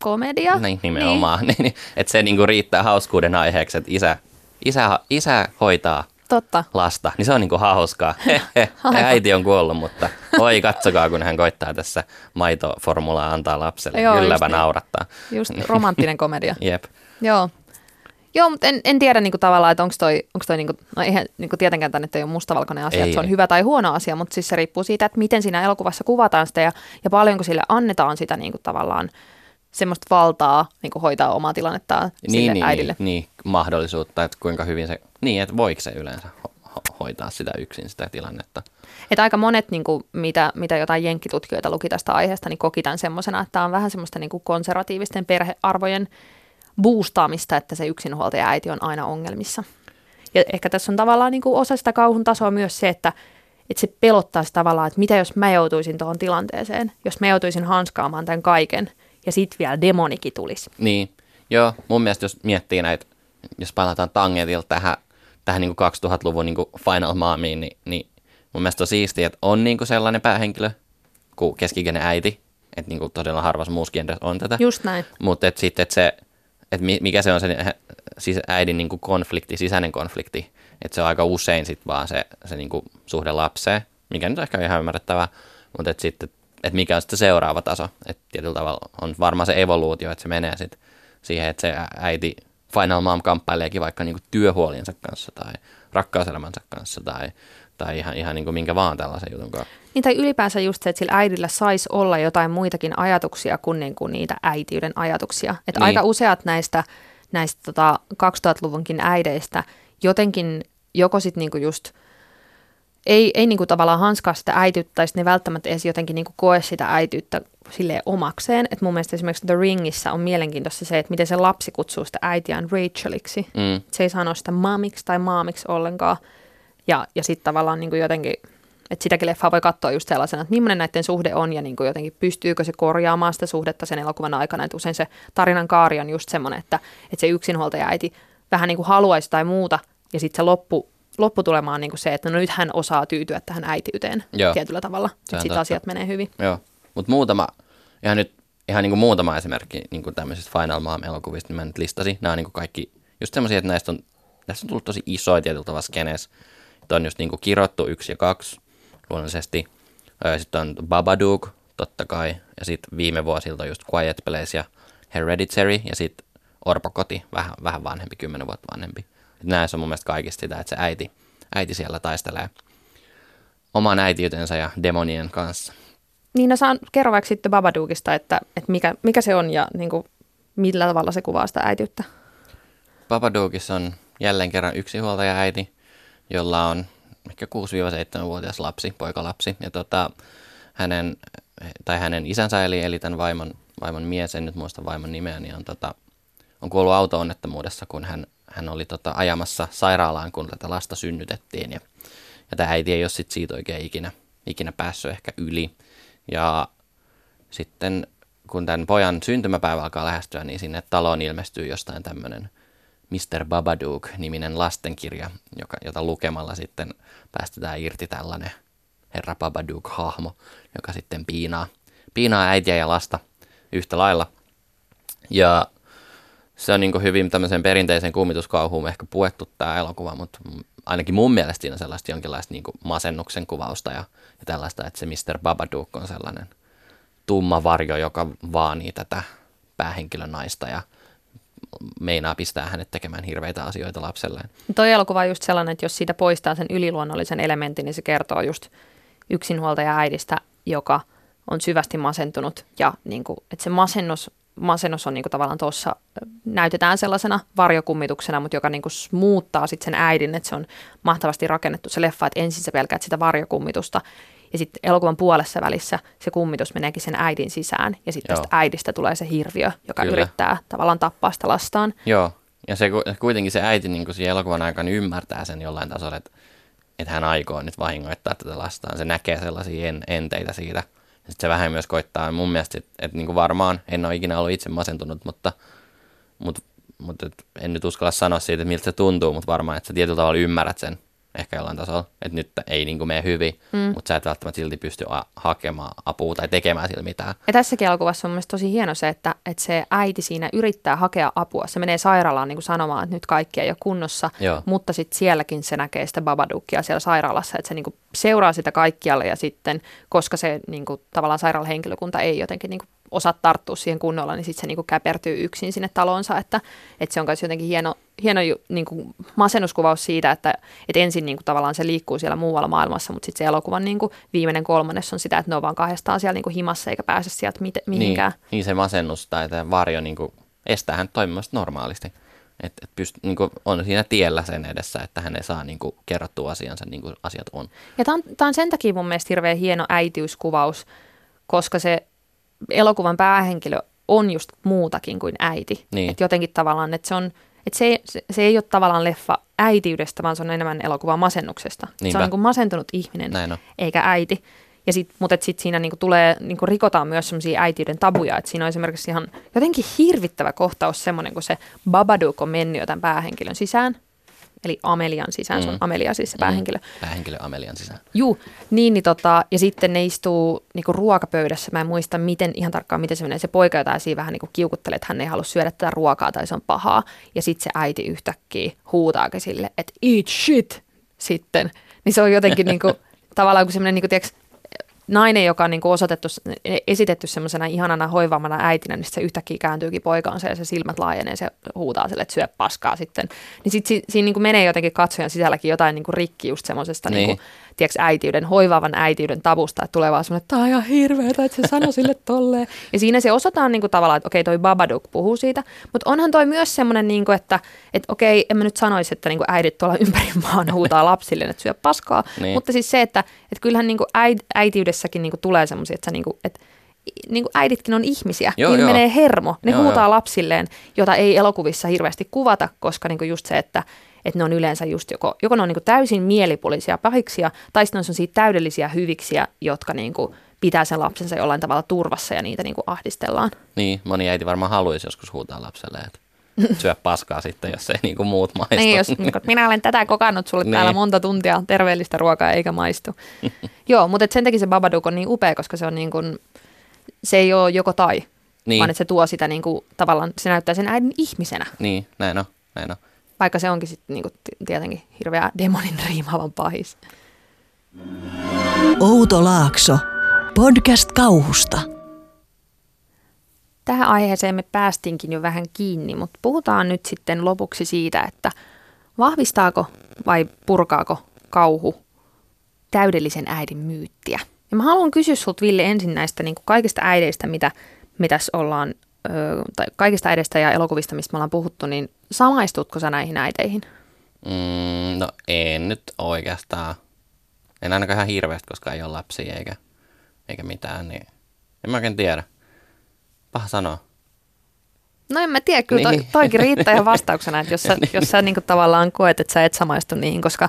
Komedia. Niin, nimenomaan. Niin. niin, *laughs* että se niinku riittää hauskuuden aiheeksi, että isä, isä, isä hoitaa Totta. lasta, niin se on niinku hauskaa. *laughs* Äiti on kuollut, mutta oi katsokaa, kun hän koittaa tässä maitoformulaa antaa lapselle. Joo, Kylläpä just niin. naurattaa. Just romanttinen komedia. *laughs* Jep. Joo. Joo, mutta en, en tiedä niinku tavallaan, että onko toi, onks toi niinku, no eihän niinku tietenkään tänne ei ole mustavalkoinen asia, Ei, että se on ei. hyvä tai huono asia, mutta siis se riippuu siitä, että miten siinä elokuvassa kuvataan sitä ja, ja paljonko sille annetaan sitä niinku tavallaan semmoista valtaa niinku hoitaa omaa tilannettaan sille Niin, niin, äidille. niin, niin, mahdollisuutta, että kuinka hyvin se, niin, että voiko se yleensä ho- ho- hoitaa sitä yksin sitä tilannetta. Että aika monet, niin kuin, mitä, mitä jotain jenkkitutkijoita luki tästä aiheesta, niin koki tämän semmoisena, että tämä on vähän semmoista niin kuin konservatiivisten perhearvojen boostaamista, että se yksinhuoltaja äiti on aina ongelmissa. Ja ehkä tässä on tavallaan niin kuin osa sitä kauhun tasoa myös se, että, että se pelottaa sitä tavallaan, että mitä jos mä joutuisin tuohon tilanteeseen, jos mä joutuisin hanskaamaan tämän kaiken ja sitten vielä demonikin tulisi. Niin, joo, mun mielestä jos miettii näitä, jos palataan tangentilta tähän, tähän niin 2000-luvun niin Final Momiin, niin, niin mun mielestä on siistiä, että on niin sellainen päähenkilö kuin keskikäinen äiti, että niin todella harvassa genressä on tätä. Just näin. Mutta sitten, että se, et mi- mikä se on se sis- äidin niinku konflikti, sisäinen konflikti, että se on aika usein sitten vaan se, se niinku suhde lapseen, mikä nyt on ehkä ihan ymmärrettävää, mutta et sitten, että mikä on sitten seuraava taso, että tietyllä tavalla on varmaan se evoluutio, että se menee sitten siihen, että se äiti Final Mom kamppaileekin vaikka niinku työhuoliensa kanssa tai rakkauselämänsä kanssa tai, tai ihan, ihan niinku minkä vaan tällaisen jutun kanssa. Niin tai ylipäänsä just se, että sillä äidillä saisi olla jotain muitakin ajatuksia kuin, niin kuin niitä äitiyden ajatuksia. Että Niin. aika useat näistä, näistä tota 2000-luvunkin äideistä jotenkin joko sitten niinku just ei, ei niinku tavallaan hanskaa sitä äitiyttä tai ne välttämättä edes jotenkin niinku koe sitä äitiyttä silleen omakseen. Et mun mielestä esimerkiksi The Ringissä on mielenkiintoista se, että miten se lapsi kutsuu sitä äitiään Racheliksi. Mm. Se ei sano sitä mamiksi tai maamiksi ollenkaan. Ja, ja sitten tavallaan niin kuin jotenkin, että sitäkin leffaa voi katsoa just sellaisena, että millainen näiden suhde on ja niin kuin jotenkin pystyykö se korjaamaan sitä suhdetta sen elokuvan aikana. Että usein se tarinan kaari on just semmoinen, että, että se yksinhuoltaja äiti vähän niin kuin haluaisi tai muuta ja sitten se loppu, lopputulema on niin kuin se, että no nyt hän osaa tyytyä tähän äitiyteen Joo. tietyllä tavalla. Että sitten asiat menee hyvin. Joo, mutta muutama, ihan nyt ihan niin kuin muutama esimerkki niin kuin tämmöisistä Final Mom-elokuvista, niin mä nyt listasin. Nämä on niin kuin kaikki just semmoisia, että näistä on, näistä on tullut tosi isoja tietyllä tavalla skeneessä. Että on just niin kuin kirottu yksi ja kaksi luonnollisesti. Sitten on Babadook, totta kai. Ja sitten viime vuosilta just Quiet Place ja Hereditary. Ja sitten Orpokoti, vähän, vähän vanhempi, kymmenen vuotta vanhempi. Näissä on mun mielestä kaikista sitä, että se äiti, äiti siellä taistelee oman äitiytensä ja demonien kanssa. Niin no saan, kerro vaikka sitten Babadookista, että, että mikä, mikä se on ja niin kuin, millä tavalla se kuvaa sitä äitiyttä. Babadookissa on jälleen kerran yksi huoltaja äiti, jolla on ehkä 6-7-vuotias lapsi, poikalapsi. Ja tota, hänen, tai hänen isänsä eli, eli tämän vaimon, vaimon mies, en nyt muista vaimon nimeä, niin on, tota, on kuollut auto-onnettomuudessa, kun hän, hän oli tota, ajamassa sairaalaan, kun tätä lasta synnytettiin. Ja, ja tämä äiti ei ole sit siitä oikein ikinä, ikinä päässyt ehkä yli. Ja sitten kun tämän pojan syntymäpäivä alkaa lähestyä, niin sinne taloon ilmestyy jostain tämmöinen Mr. Babadook-niminen lastenkirja, joka, jota lukemalla sitten päästetään irti tällainen herra Babadook-hahmo, joka sitten piinaa, piinaa äitiä ja lasta yhtä lailla. Ja se on niin hyvin tämmöisen perinteisen kummituskauhuun ehkä puettu tämä elokuva, mutta ainakin mun mielestä siinä on sellaista jonkinlaista niin masennuksen kuvausta ja, ja tällaista, että se Mr. Babadook on sellainen tumma varjo, joka vaanii tätä päähenkilön naista ja meinaa pistää hänet tekemään hirveitä asioita lapselleen. Toi elokuva on just sellainen, että jos siitä poistaa sen yliluonnollisen elementin, niin se kertoo just yksinhuoltaja äidistä, joka on syvästi masentunut ja niin kuin, että se masennus, masennus on niin kuin tavallaan tuossa, näytetään sellaisena varjokummituksena, mutta joka niin kuin muuttaa sitten sen äidin, että se on mahtavasti rakennettu se leffa, että ensin sä pelkäät sitä varjokummitusta ja sitten elokuvan puolessa välissä se kummitus meneekin sen äidin sisään. Ja sitten tästä äidistä tulee se hirviö, joka Kyllä. yrittää tavallaan tappaa sitä lastaan. Joo, ja se kuitenkin se äiti niin kuin elokuvan aikana ymmärtää sen jollain tasolla, että, että hän aikoo nyt vahingoittaa tätä lastaan. Se näkee sellaisia en, enteitä siitä. Ja sitten se vähän myös koittaa mun mielestä, että, että niin kuin varmaan en ole ikinä ollut itse masentunut, mutta, mutta, mutta en nyt uskalla sanoa siitä, että miltä se tuntuu, mutta varmaan, että sä tietyllä tavalla ymmärrät sen ehkä jollain tasolla, että nyt ei niin kuin mene hyvin, mm. mutta sä et välttämättä silti pysty a- hakemaan apua tai tekemään sillä mitään. Ja tässäkin elokuvassa on mielestäni tosi hieno se, että, että se äiti siinä yrittää hakea apua. Se menee sairaalaan niin kuin sanomaan, että nyt kaikki ei ole kunnossa, Joo. mutta sitten sielläkin se näkee sitä Babadookia siellä sairaalassa, että se niin kuin seuraa sitä kaikkialle ja sitten, koska se niin kuin, tavallaan sairaalahenkilökunta ei jotenkin niin kuin osaa tarttua siihen kunnolla, niin sitten se niinku käpertyy yksin sinne talonsa, että, että se on myös jotenkin hieno, hieno niinku masennuskuvaus siitä, että, että ensin niinku tavallaan se liikkuu siellä muualla maailmassa, mutta sitten se elokuvan niinku viimeinen kolmannes on sitä, että ne on vaan kahdestaan siellä niinku himassa eikä pääse sieltä mit, mihinkään. Niin, niin se masennus tai tämä varjo niinku estää hän toimimasta normaalisti. Että et pyst, niinku, on siinä tiellä sen edessä, että hän ei saa niinku, kerrottua asiansa niin kuin asiat on. Ja tämä on, on sen takia mun mielestä hirveän hieno äitiyskuvaus, koska se elokuvan päähenkilö on just muutakin kuin äiti. Niin. Että jotenkin tavallaan, että se on, että se, se, se ei ole tavallaan leffa äitiydestä, vaan se on enemmän elokuva masennuksesta. Niinpä. Se on niin kuin masentunut ihminen, eikä äiti. Ja sit, mutta sitten siinä niinku tulee, niinku rikotaan myös semmoisia äitiyden tabuja, että siinä on esimerkiksi ihan jotenkin hirvittävä kohtaus semmoinen, kun se Babadook on mennyt jo tämän päähenkilön sisään, eli Amelian sisään, mm. se on mm. Amelia siis se päähenkilö. Mm. Päähenkilö Amelian sisään. Juu, niin, niin tota, ja sitten ne istuu niinku ruokapöydässä, mä en muista miten, ihan tarkkaan miten se menee, se poika jotain siinä vähän niinku kiukuttelee, että hän ei halua syödä tätä ruokaa tai se on pahaa, ja sitten se äiti yhtäkkiä huutaakin sille, että eat shit sitten, niin se on jotenkin niinku, *laughs* tavallaan kuin semmoinen, niinku, tiiäks, nainen, joka on niin kuin osoitettu, esitetty semmoisena ihanana hoivaamana äitinä, niin se yhtäkkiä kääntyykin poikaansa ja se silmät laajenee ja se huutaa sille, että syö paskaa sitten. Niin sitten si, siinä niin kuin menee jotenkin katsojan sisälläkin jotain niin kuin rikki just semmoisesta niin. niin kuin, tiedätkö, äitiyden, hoivaavan äitiyden tavusta, että tulee vaan semmoinen, että tämä on ihan hirveetä, että se sanoi sille *laughs* tolleen. Ja siinä se osataan niin kuin tavallaan, että okei, toi Babadook puhuu siitä, mutta onhan toi myös semmoinen, niin kuin, että, että okei, en mä nyt sanoisi, että niin kuin äidit tuolla ympäri maan huutaa *laughs* lapsille, että syö paskaa, niin. mutta siis se, että, että kyllähän niin kuin äit, äitiydessäkin niin kuin tulee semmoisia, että, sä, niin kuin, että niin kuin äiditkin on ihmisiä, joo, niin joo. menee hermo. Ne joo, huutaa joo. lapsilleen, jota ei elokuvissa hirveästi kuvata, koska niin kuin just se, että että ne on yleensä just joko, joko ne on niin kuin täysin mielipuolisia pahiksia, tai sitten ne on täydellisiä hyviksiä, jotka niin kuin pitää sen lapsensa jollain tavalla turvassa ja niitä niin kuin ahdistellaan. Niin, moni äiti varmaan haluaisi joskus huutaa lapselle, että *laughs* syö paskaa sitten, jos ei niin kuin muut maistu. Niin, jos niin kuin, minä olen tätä kokannut sulle niin. täällä monta tuntia terveellistä ruokaa eikä maistu. *laughs* Joo, mutta sen takia se Babadook on niin upea, koska se on niin kuin, se ei ole joko tai, niin. vaan että se tuo sitä niin kuin, tavallaan, se näyttää sen äidin ihmisenä. Niin, näin on, näin on. Vaikka se onkin sitten niinku, tietenkin hirveä demonin riimaavan pahis. Outo Laakso, podcast kauhusta. Tähän aiheeseen me päästinkin jo vähän kiinni, mutta puhutaan nyt sitten lopuksi siitä, että vahvistaako vai purkaako kauhu täydellisen äidin myyttiä. Ja mä haluan kysyä sulta Ville ensin näistä niin kuin kaikista äideistä, mitä, mitäs ollaan tai kaikista edestä ja elokuvista, mistä me ollaan puhuttu, niin samaistutko sä näihin äiteihin? Mm, no en nyt oikeastaan. En ainakaan ihan hirveästi, koska ei ole lapsia eikä, eikä mitään, niin en mä oikein tiedä. Paha sanoa. No en mä tiedä, kyllä niin. toi, toikin riittää ihan vastauksena, että jos sä, *laughs* niin. jos sä niin kuin tavallaan koet, että sä et samaistu niihin, koska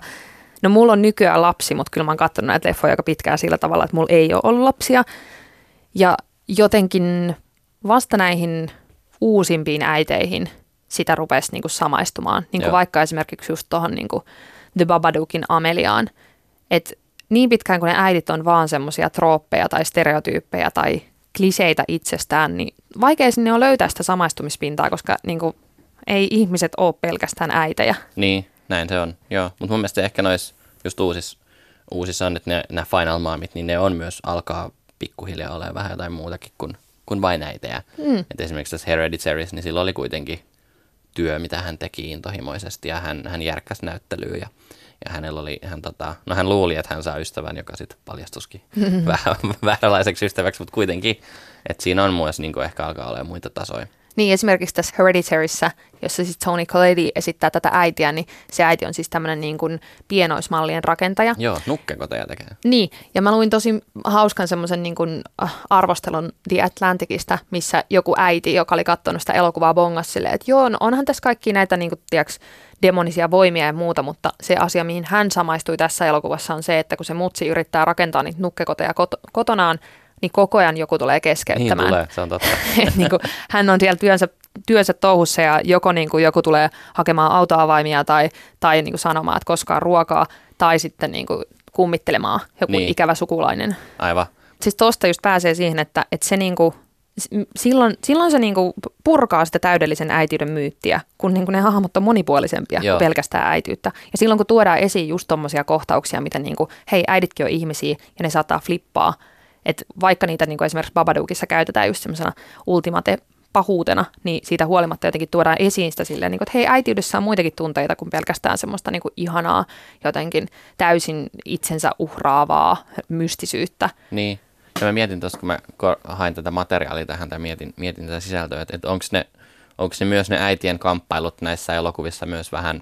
no mulla on nykyään lapsi, mutta kyllä mä oon katsonut näitä leffoja aika pitkään sillä tavalla, että mulla ei ole ollut lapsia. Ja jotenkin vasta näihin uusimpiin äiteihin sitä rupesi niin kuin samaistumaan. Niin kuin vaikka esimerkiksi just tuohon niin The Babadookin Ameliaan. Että niin pitkään kuin ne äidit on vaan semmoisia trooppeja tai stereotyyppejä tai kliseitä itsestään, niin vaikea sinne on löytää sitä samaistumispintaa, koska niin kuin Ei ihmiset ole pelkästään äitejä. Niin, näin se on, joo. Mutta mun mielestä ehkä noissa just uusissa, uusissa on, että nämä Final Momit, niin ne on myös alkaa pikkuhiljaa olemaan vähän jotain muutakin kuin, kuin vain äitejä. Mm. Et esimerkiksi tässä Hereditaries, niin sillä oli kuitenkin työ, mitä hän teki intohimoisesti ja hän, hän järkkäsi näyttelyä ja, ja hänellä oli, hän, tota, no hän luuli, että hän saa ystävän, joka sitten paljastuskin *laughs* vähän vääränlaiseksi ystäväksi, mutta kuitenkin, että siinä on myös niin ehkä alkaa olemaan muita tasoja. Niin esimerkiksi tässä Hereditaryssä, jossa siis Tony Collette esittää tätä äitiä, niin se äiti on siis tämmöinen niin kuin pienoismallien rakentaja. Joo, nukkekoteja tekee. Niin, ja mä luin tosi hauskan semmoisen niin kuin äh, arvostelun The Atlanticista, missä joku äiti, joka oli katsonut sitä elokuvaa bongas silleen, että joo, no onhan tässä kaikki näitä niin kuin, tiiäks, demonisia voimia ja muuta, mutta se asia, mihin hän samaistui tässä elokuvassa on se, että kun se mutsi yrittää rakentaa niitä nukkekoteja kot- kotonaan, niin koko ajan joku tulee keskeyttämään. Niin tulee, se on totta. *laughs* niin kuin, hän on siellä työnsä, työnsä touhussa ja joko niin kuin joku tulee hakemaan autoavaimia tai, tai niin kuin sanomaan, että koskaan ruokaa, tai sitten niin kuin kummittelemaan joku niin. ikävä sukulainen. Aivan. Siis tuosta just pääsee siihen, että, että se niin kuin, silloin, silloin se niinku purkaa sitä täydellisen äitiyden myyttiä, kun niinku ne hahmot on monipuolisempia Joo. kuin pelkästään äityyttä. Ja silloin kun tuodaan esiin just tommosia kohtauksia, miten niinku, hei äiditkin on ihmisiä ja ne saattaa flippaa, että vaikka niitä niin kuin esimerkiksi Babadookissa käytetään just semmoisena ultimate pahuutena, niin siitä huolimatta jotenkin tuodaan esiin sitä silleen, niin kuin, että hei, äitiydessä on muitakin tunteita kuin pelkästään semmoista niin kuin ihanaa, jotenkin täysin itsensä uhraavaa mystisyyttä. Niin, ja mä mietin tuossa, kun mä hain tätä materiaalia tähän tai mietin, mietin tätä sisältöä, että, että onko ne, onko ne myös ne äitien kamppailut näissä elokuvissa myös vähän,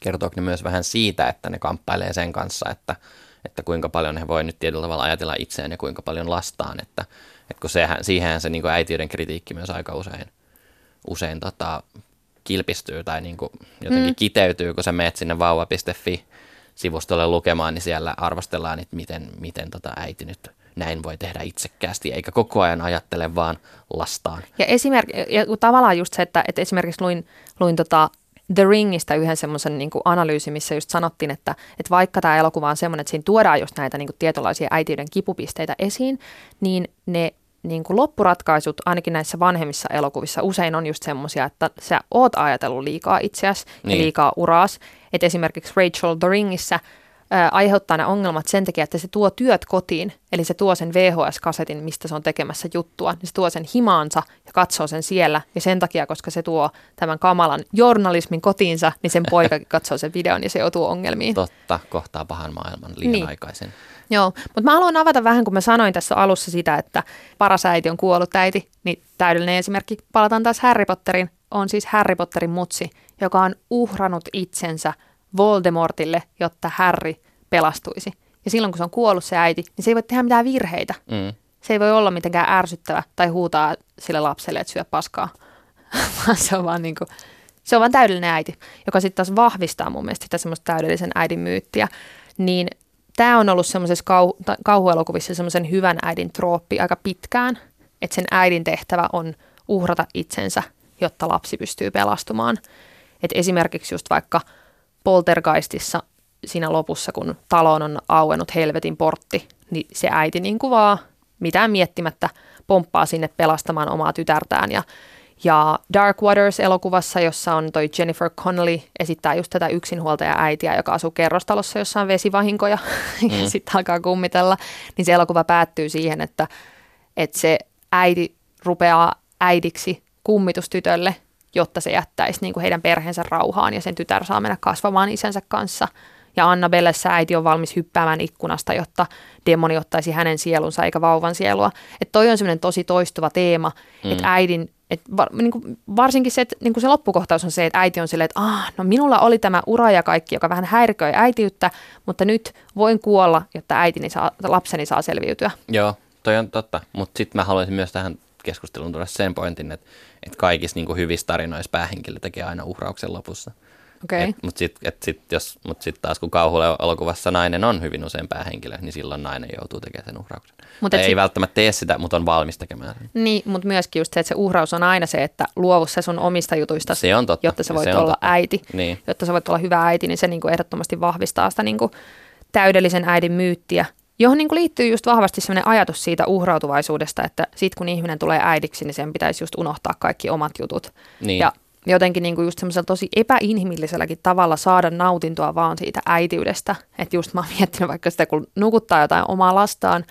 kertooko ne myös vähän siitä, että ne kamppailee sen kanssa, että että kuinka paljon he voi nyt tietyllä tavalla ajatella itseään ja kuinka paljon lastaan, että, että kun sehän, siihen se niin kuin äitiyden kritiikki myös aika usein, usein tota, kilpistyy tai niin kuin jotenkin mm. kiteytyy, kun sä meet sinne vauva.fi sivustolle lukemaan, niin siellä arvostellaan, että miten, miten tota äiti nyt näin voi tehdä itsekkäästi, eikä koko ajan ajattele vaan lastaan. Ja, esimerk- ja tavallaan just se, että, että esimerkiksi luin, luin tota The Ringistä yhden semmoisen niin analyysin, missä just sanottiin, että, että vaikka tämä elokuva on semmoinen, että siinä tuodaan just näitä niin kuin tietynlaisia äitiyden kipupisteitä esiin, niin ne niin kuin loppuratkaisut ainakin näissä vanhemmissa elokuvissa usein on just semmoisia, että sä oot ajatellut liikaa itseäsi niin. ja liikaa uraas. Että esimerkiksi Rachel The Ringissä aiheuttaa ne ongelmat sen takia, että se tuo työt kotiin, eli se tuo sen VHS-kasetin, mistä se on tekemässä juttua, niin se tuo sen himaansa ja katsoo sen siellä, ja sen takia, koska se tuo tämän kamalan journalismin kotiinsa, niin sen poika *laughs* katsoo sen videon ja se joutuu ongelmiin. Totta, kohtaa pahan maailman liian niin. aikaisin. Joo, mutta mä haluan avata vähän, kun mä sanoin tässä alussa sitä, että paras äiti on kuollut äiti, niin täydellinen esimerkki, palataan taas Harry Potterin, on siis Harry Potterin mutsi, joka on uhrannut itsensä – Voldemortille, jotta Harry pelastuisi. Ja silloin kun se on kuollut se äiti, niin se ei voi tehdä mitään virheitä. Mm. Se ei voi olla mitenkään ärsyttävä tai huutaa sille lapselle, että syö paskaa. *laughs* Vaan se on vaan niin kuin, se on vaan täydellinen äiti, joka sitten taas vahvistaa mun mielestä sitä semmoista täydellisen äidin myyttiä. Niin tämä on ollut semmoisessa kau- kauhuelokuvissa semmoisen hyvän äidin trooppi aika pitkään, että sen äidin tehtävä on uhrata itsensä, jotta lapsi pystyy pelastumaan. Et esimerkiksi just vaikka – poltergeistissa siinä lopussa, kun taloon on auennut helvetin portti, niin se äiti niin kuin vaan mitään miettimättä pomppaa sinne pelastamaan omaa tytärtään. Ja, ja Dark Waters-elokuvassa, jossa on toi Jennifer Connelly, esittää just tätä yksinhuoltaja äitiä, joka asuu kerrostalossa, jossa on vesivahinkoja *laughs* mm. ja sitten alkaa kummitella, niin se elokuva päättyy siihen, että, että se äiti rupeaa äidiksi kummitustytölle jotta se jättäisi niin kuin heidän perheensä rauhaan ja sen tytär saa mennä kasvamaan isänsä kanssa. Ja Annabellessa äiti on valmis hyppäämään ikkunasta, jotta demoni ottaisi hänen sielunsa eikä vauvan sielua. Että toi on semmoinen tosi toistuva teema, mm. että äidin, et var, niin kuin varsinkin se, että niin kuin se loppukohtaus on se, että äiti on silleen, että ah, no minulla oli tämä ura ja kaikki, joka vähän häiriköi äitiyttä, mutta nyt voin kuolla, jotta äitini saa, lapseni saa selviytyä. Joo, toi on totta, mutta sitten mä haluaisin myös tähän keskusteluun tuoda sen pointin, että, että kaikissa niin kuin hyvissä tarinoissa päähenkilö tekee aina uhrauksen lopussa. Okay. Mutta sitten sit, mut sit taas kun kauhuelokuvassa nainen on hyvin usein päähenkilö, niin silloin nainen joutuu tekemään sen uhrauksen. Mut ei sit... välttämättä tee sitä, mutta on valmis tekemään sen. Niin, mutta myöskin just se, että se uhraus on aina se, että luovu se sun omista jutuista, se on totta. jotta sä voit se olla totta. äiti. Niin. Jotta sä voit olla hyvä äiti, niin se niinku ehdottomasti vahvistaa sitä niinku täydellisen äidin myyttiä johon niin kuin liittyy just vahvasti sellainen ajatus siitä uhrautuvaisuudesta, että sit kun ihminen tulee äidiksi, niin sen pitäisi just unohtaa kaikki omat jutut. Niin. Ja jotenkin niin kuin just semmoisella tosi epäinhimilliselläkin tavalla saada nautintoa vaan siitä äitiydestä. Että just mä oon miettinyt vaikka sitä, kun nukuttaa jotain omaa lastaan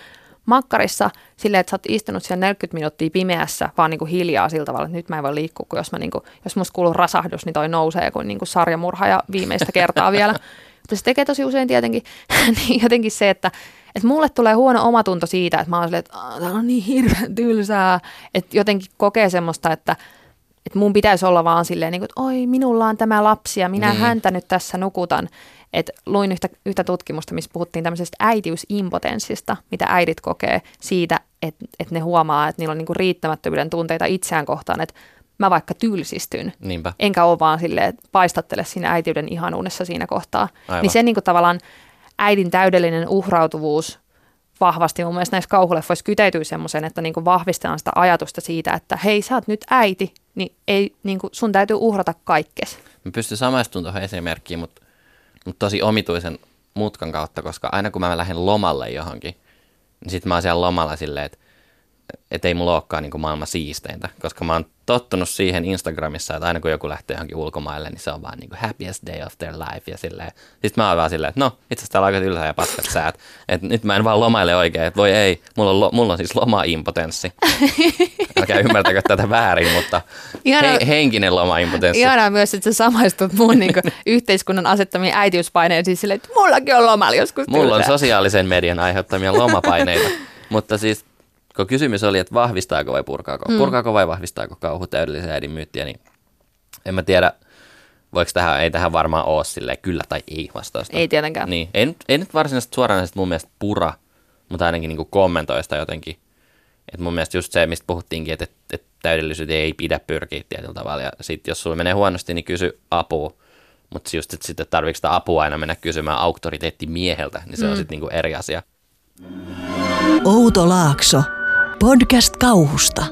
makkarissa silleen, että sä oot istunut siellä 40 minuuttia pimeässä vaan niin kuin hiljaa sillä tavalla, että nyt mä en voi liikkua, kun jos, mä niin kuin, jos musta kuuluu rasahdus, niin toi nousee kuin, niin kuin sarjamurha ja viimeistä kertaa vielä. *laughs* Mutta se tekee tosi usein tietenkin *laughs* niin jotenkin se, että, että mulle tulee huono omatunto siitä, että mä oon silleen, että tämä on niin hirveän tylsää, että jotenkin kokee semmoista, että, että mun pitäisi olla vaan silleen, niin kuin, että oi, minulla on tämä lapsi ja minä Niin. häntä nyt tässä nukutan. Et luin yhtä, yhtä tutkimusta, missä puhuttiin tämmöisestä äitiysimpotenssista, mitä äidit kokee siitä, että, että ne huomaa, että niillä on niinku riittämättömyyden tunteita itseään kohtaan, että mä vaikka tylsistyn, Niinpä. enkä ole vaan silleen, että paistattele siinä äitiyden ihanuudessa siinä kohtaa. Aivan. Niin se niinku tavallaan äidin täydellinen uhrautuvuus vahvasti mun mielestä näissä kauhuleffoissa kyteytyy semmoisen, että niinku vahvistetaan sitä ajatusta siitä, että hei, sä oot nyt äiti, niin ei, niinku, sun täytyy uhrata kaikkes. Mä pystyn samaistumaan tuohon esimerkkiin, mutta, mutta tosi omituisen mutkan kautta, koska aina kun mä lähden lomalle johonkin, niin sit mä oon siellä lomalla silleen, että et ei mulla olekaan niin maailman siisteintä, koska mä oon tottunut siihen Instagramissa, että aina kun joku lähtee johonkin ulkomaille, niin se on vaan niin kuin happiest day of their life ja silleen. Sitten mä oon vaan silleen, että no, itse asiassa täällä on aika tylsää ja paskat säät. Että nyt mä en vaan lomaile oikein, että voi ei, mulla on, lo, mulla on siis loma-impotenssi. *laughs* Älkää ymmärtäkö tätä väärin, mutta Ihana- he, henkinen loma-impotenssi. Ihanaa myös, että sä samaistut mun niin yhteiskunnan asettamiin äitiyspaineisiin silleen, että mullakin on lomalla joskus Mulla on sosiaalisen median aiheuttamia lomapaineita, *laughs* mutta siis kun kysymys oli, että vahvistaako vai purkaako, mm. purkaako vai vahvistaako kauhu täydellisen äidin myyttiä, niin en mä tiedä, voiko tähän, ei tähän varmaan ole silleen kyllä tai ei vastausta. Ei tietenkään. Niin, ei, nyt- ei nyt varsinaisesti suoranaisesti mun mielestä pura, mutta ainakin niin kuin kommentoi sitä jotenkin. Et mun mielestä just se, mistä puhuttiinkin, että, että, että täydellisyyteen ei pidä pyrkiä tietyllä tavalla. Ja sitten jos sulla menee huonosti, niin kysy apua. Mutta just että sitten tarvitsetko sitä apua aina mennä kysymään auktoriteettimieheltä, niin se mm. on sitten niinku eri asia. Outo Laakso. Podcast kauhusta.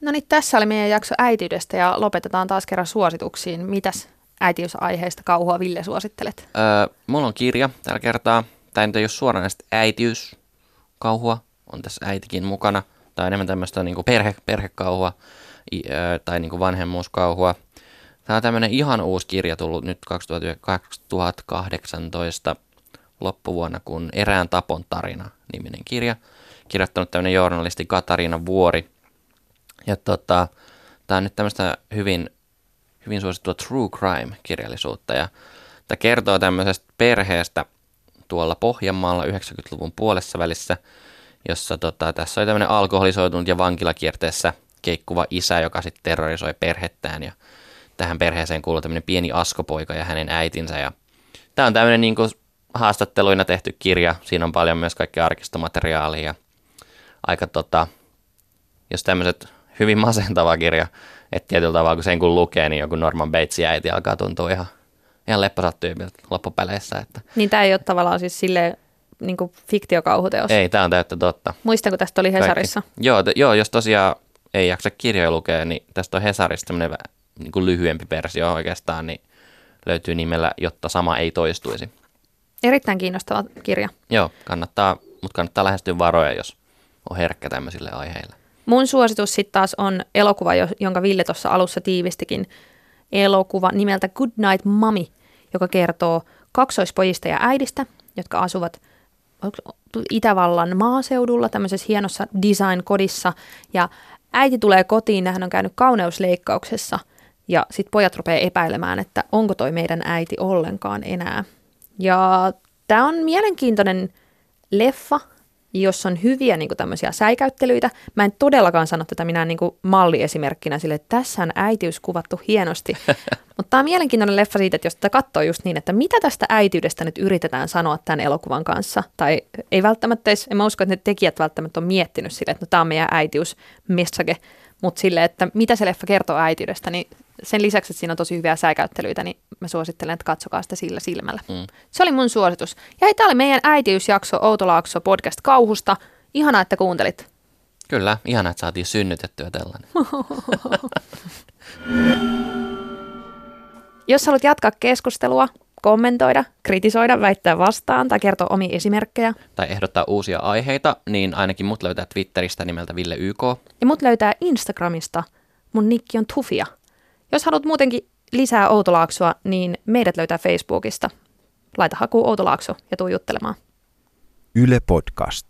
No niin, tässä oli meidän jakso äitiydestä ja lopetetaan taas kerran suosituksiin. Mitäs äitiysaiheista kauhua Ville suosittelet? Öö, mulla on kirja tällä kertaa. Tämä nyt ei ole suoranaisesti äitiyskauhua. On tässä äitikin mukana. Tai enemmän tämmöistä niinku perhe, perhekauhua i- öö, tai niinku vanhemmuuskauhua. Tämä on tämmöinen ihan uusi kirja tullut nyt 2018 loppuvuonna, kun Erään tapon tarina niminen kirja. Kirjoittanut tämmöinen journalisti Katariina Vuori. Ja tota, tämä on nyt tämmöistä hyvin, hyvin suosittua true crime-kirjallisuutta. Ja tämä kertoo tämmöisestä perheestä tuolla Pohjanmaalla 90-luvun puolessa välissä, jossa tota, tässä oli tämmöinen alkoholisoitunut ja vankilakierteessä keikkuva isä, joka sitten terrorisoi perhettään. Ja tähän perheeseen kuuluu tämmöinen pieni askopoika ja hänen äitinsä. Ja tämä on tämmöinen niin kuin haastatteluina tehty kirja. Siinä on paljon myös kaikkea arkistomateriaalia. Aika tota, jos tämmöiset hyvin masentava kirja, että tietyllä tavalla kun sen kun lukee, niin joku Norman Batesin äiti alkaa tuntua ihan, ihan lepposat tyypiltä loppupeleissä. Että Niin tämä ei ole tavallaan siis silleen niin fiktiokauhuteos. ei, tämä on täyttä totta. Muistanko tästä oli Hesarissa? Kaikki. Joo, t- joo, jos tosiaan ei jaksa kirjoja lukea, niin tästä on Hesarista tämmöinen niin kuin lyhyempi versio oikeastaan, niin löytyy nimellä, jotta sama ei toistuisi. Erittäin kiinnostava kirja. Joo, kannattaa, mutta kannattaa lähestyä varoja, jos on herkkä tämmöisille aiheille. Mun suositus sitten taas on elokuva, jo- jonka Ville tuossa alussa tiivistikin. Elokuva nimeltä Good Night Mommy, joka kertoo kaksoispojista ja äidistä, jotka asuvat Itävallan maaseudulla tämmöisessä hienossa design-kodissa. Ja äiti tulee kotiin, hän on käynyt kauneusleikkauksessa ja sitten pojat rupeaa epäilemään, että onko toi meidän äiti ollenkaan enää. Ja tämä on mielenkiintoinen leffa, jossa on hyviä niin tämmöisiä säikäyttelyitä. Mä en todellakaan sano tätä minä niin malliesimerkkinä sille, että tässä on äitiys kuvattu hienosti. *laughs* Mutta tämä on mielenkiintoinen leffa siitä, että jos tätä katsoo just niin, että mitä tästä äitiydestä nyt yritetään sanoa tämän elokuvan kanssa. Tai ei välttämättä edes, en mä usko, että ne tekijät välttämättä on miettinyt sille, että no tämä on meidän äitiys message. Mutta sille, että mitä se leffa kertoo äitiydestä, niin sen lisäksi, että siinä on tosi hyviä säikäyttelyitä, niin mä suosittelen, että katsokaa sitä sillä silmällä. Mm. Se oli mun suositus. Ja hei, tämä oli meidän äitiysjakso Outolaakso podcast kauhusta. Ihanaa, että kuuntelit. Kyllä, ihana, että saatiin synnytettyä tällainen. *laughs* Jos haluat jatkaa keskustelua, kommentoida, kritisoida, väittää vastaan tai kertoa omia esimerkkejä, Tai ehdottaa uusia aiheita, niin ainakin mut löytää Twitteristä nimeltä Ville YK. ja mut löytää Instagramista. Mun nikki on Tufia. Jos haluat muutenkin lisää Outolaaksoa, niin meidät löytää Facebookista. Laita haku Outolaakso ja tuu juttelemaan. Yle Podcast.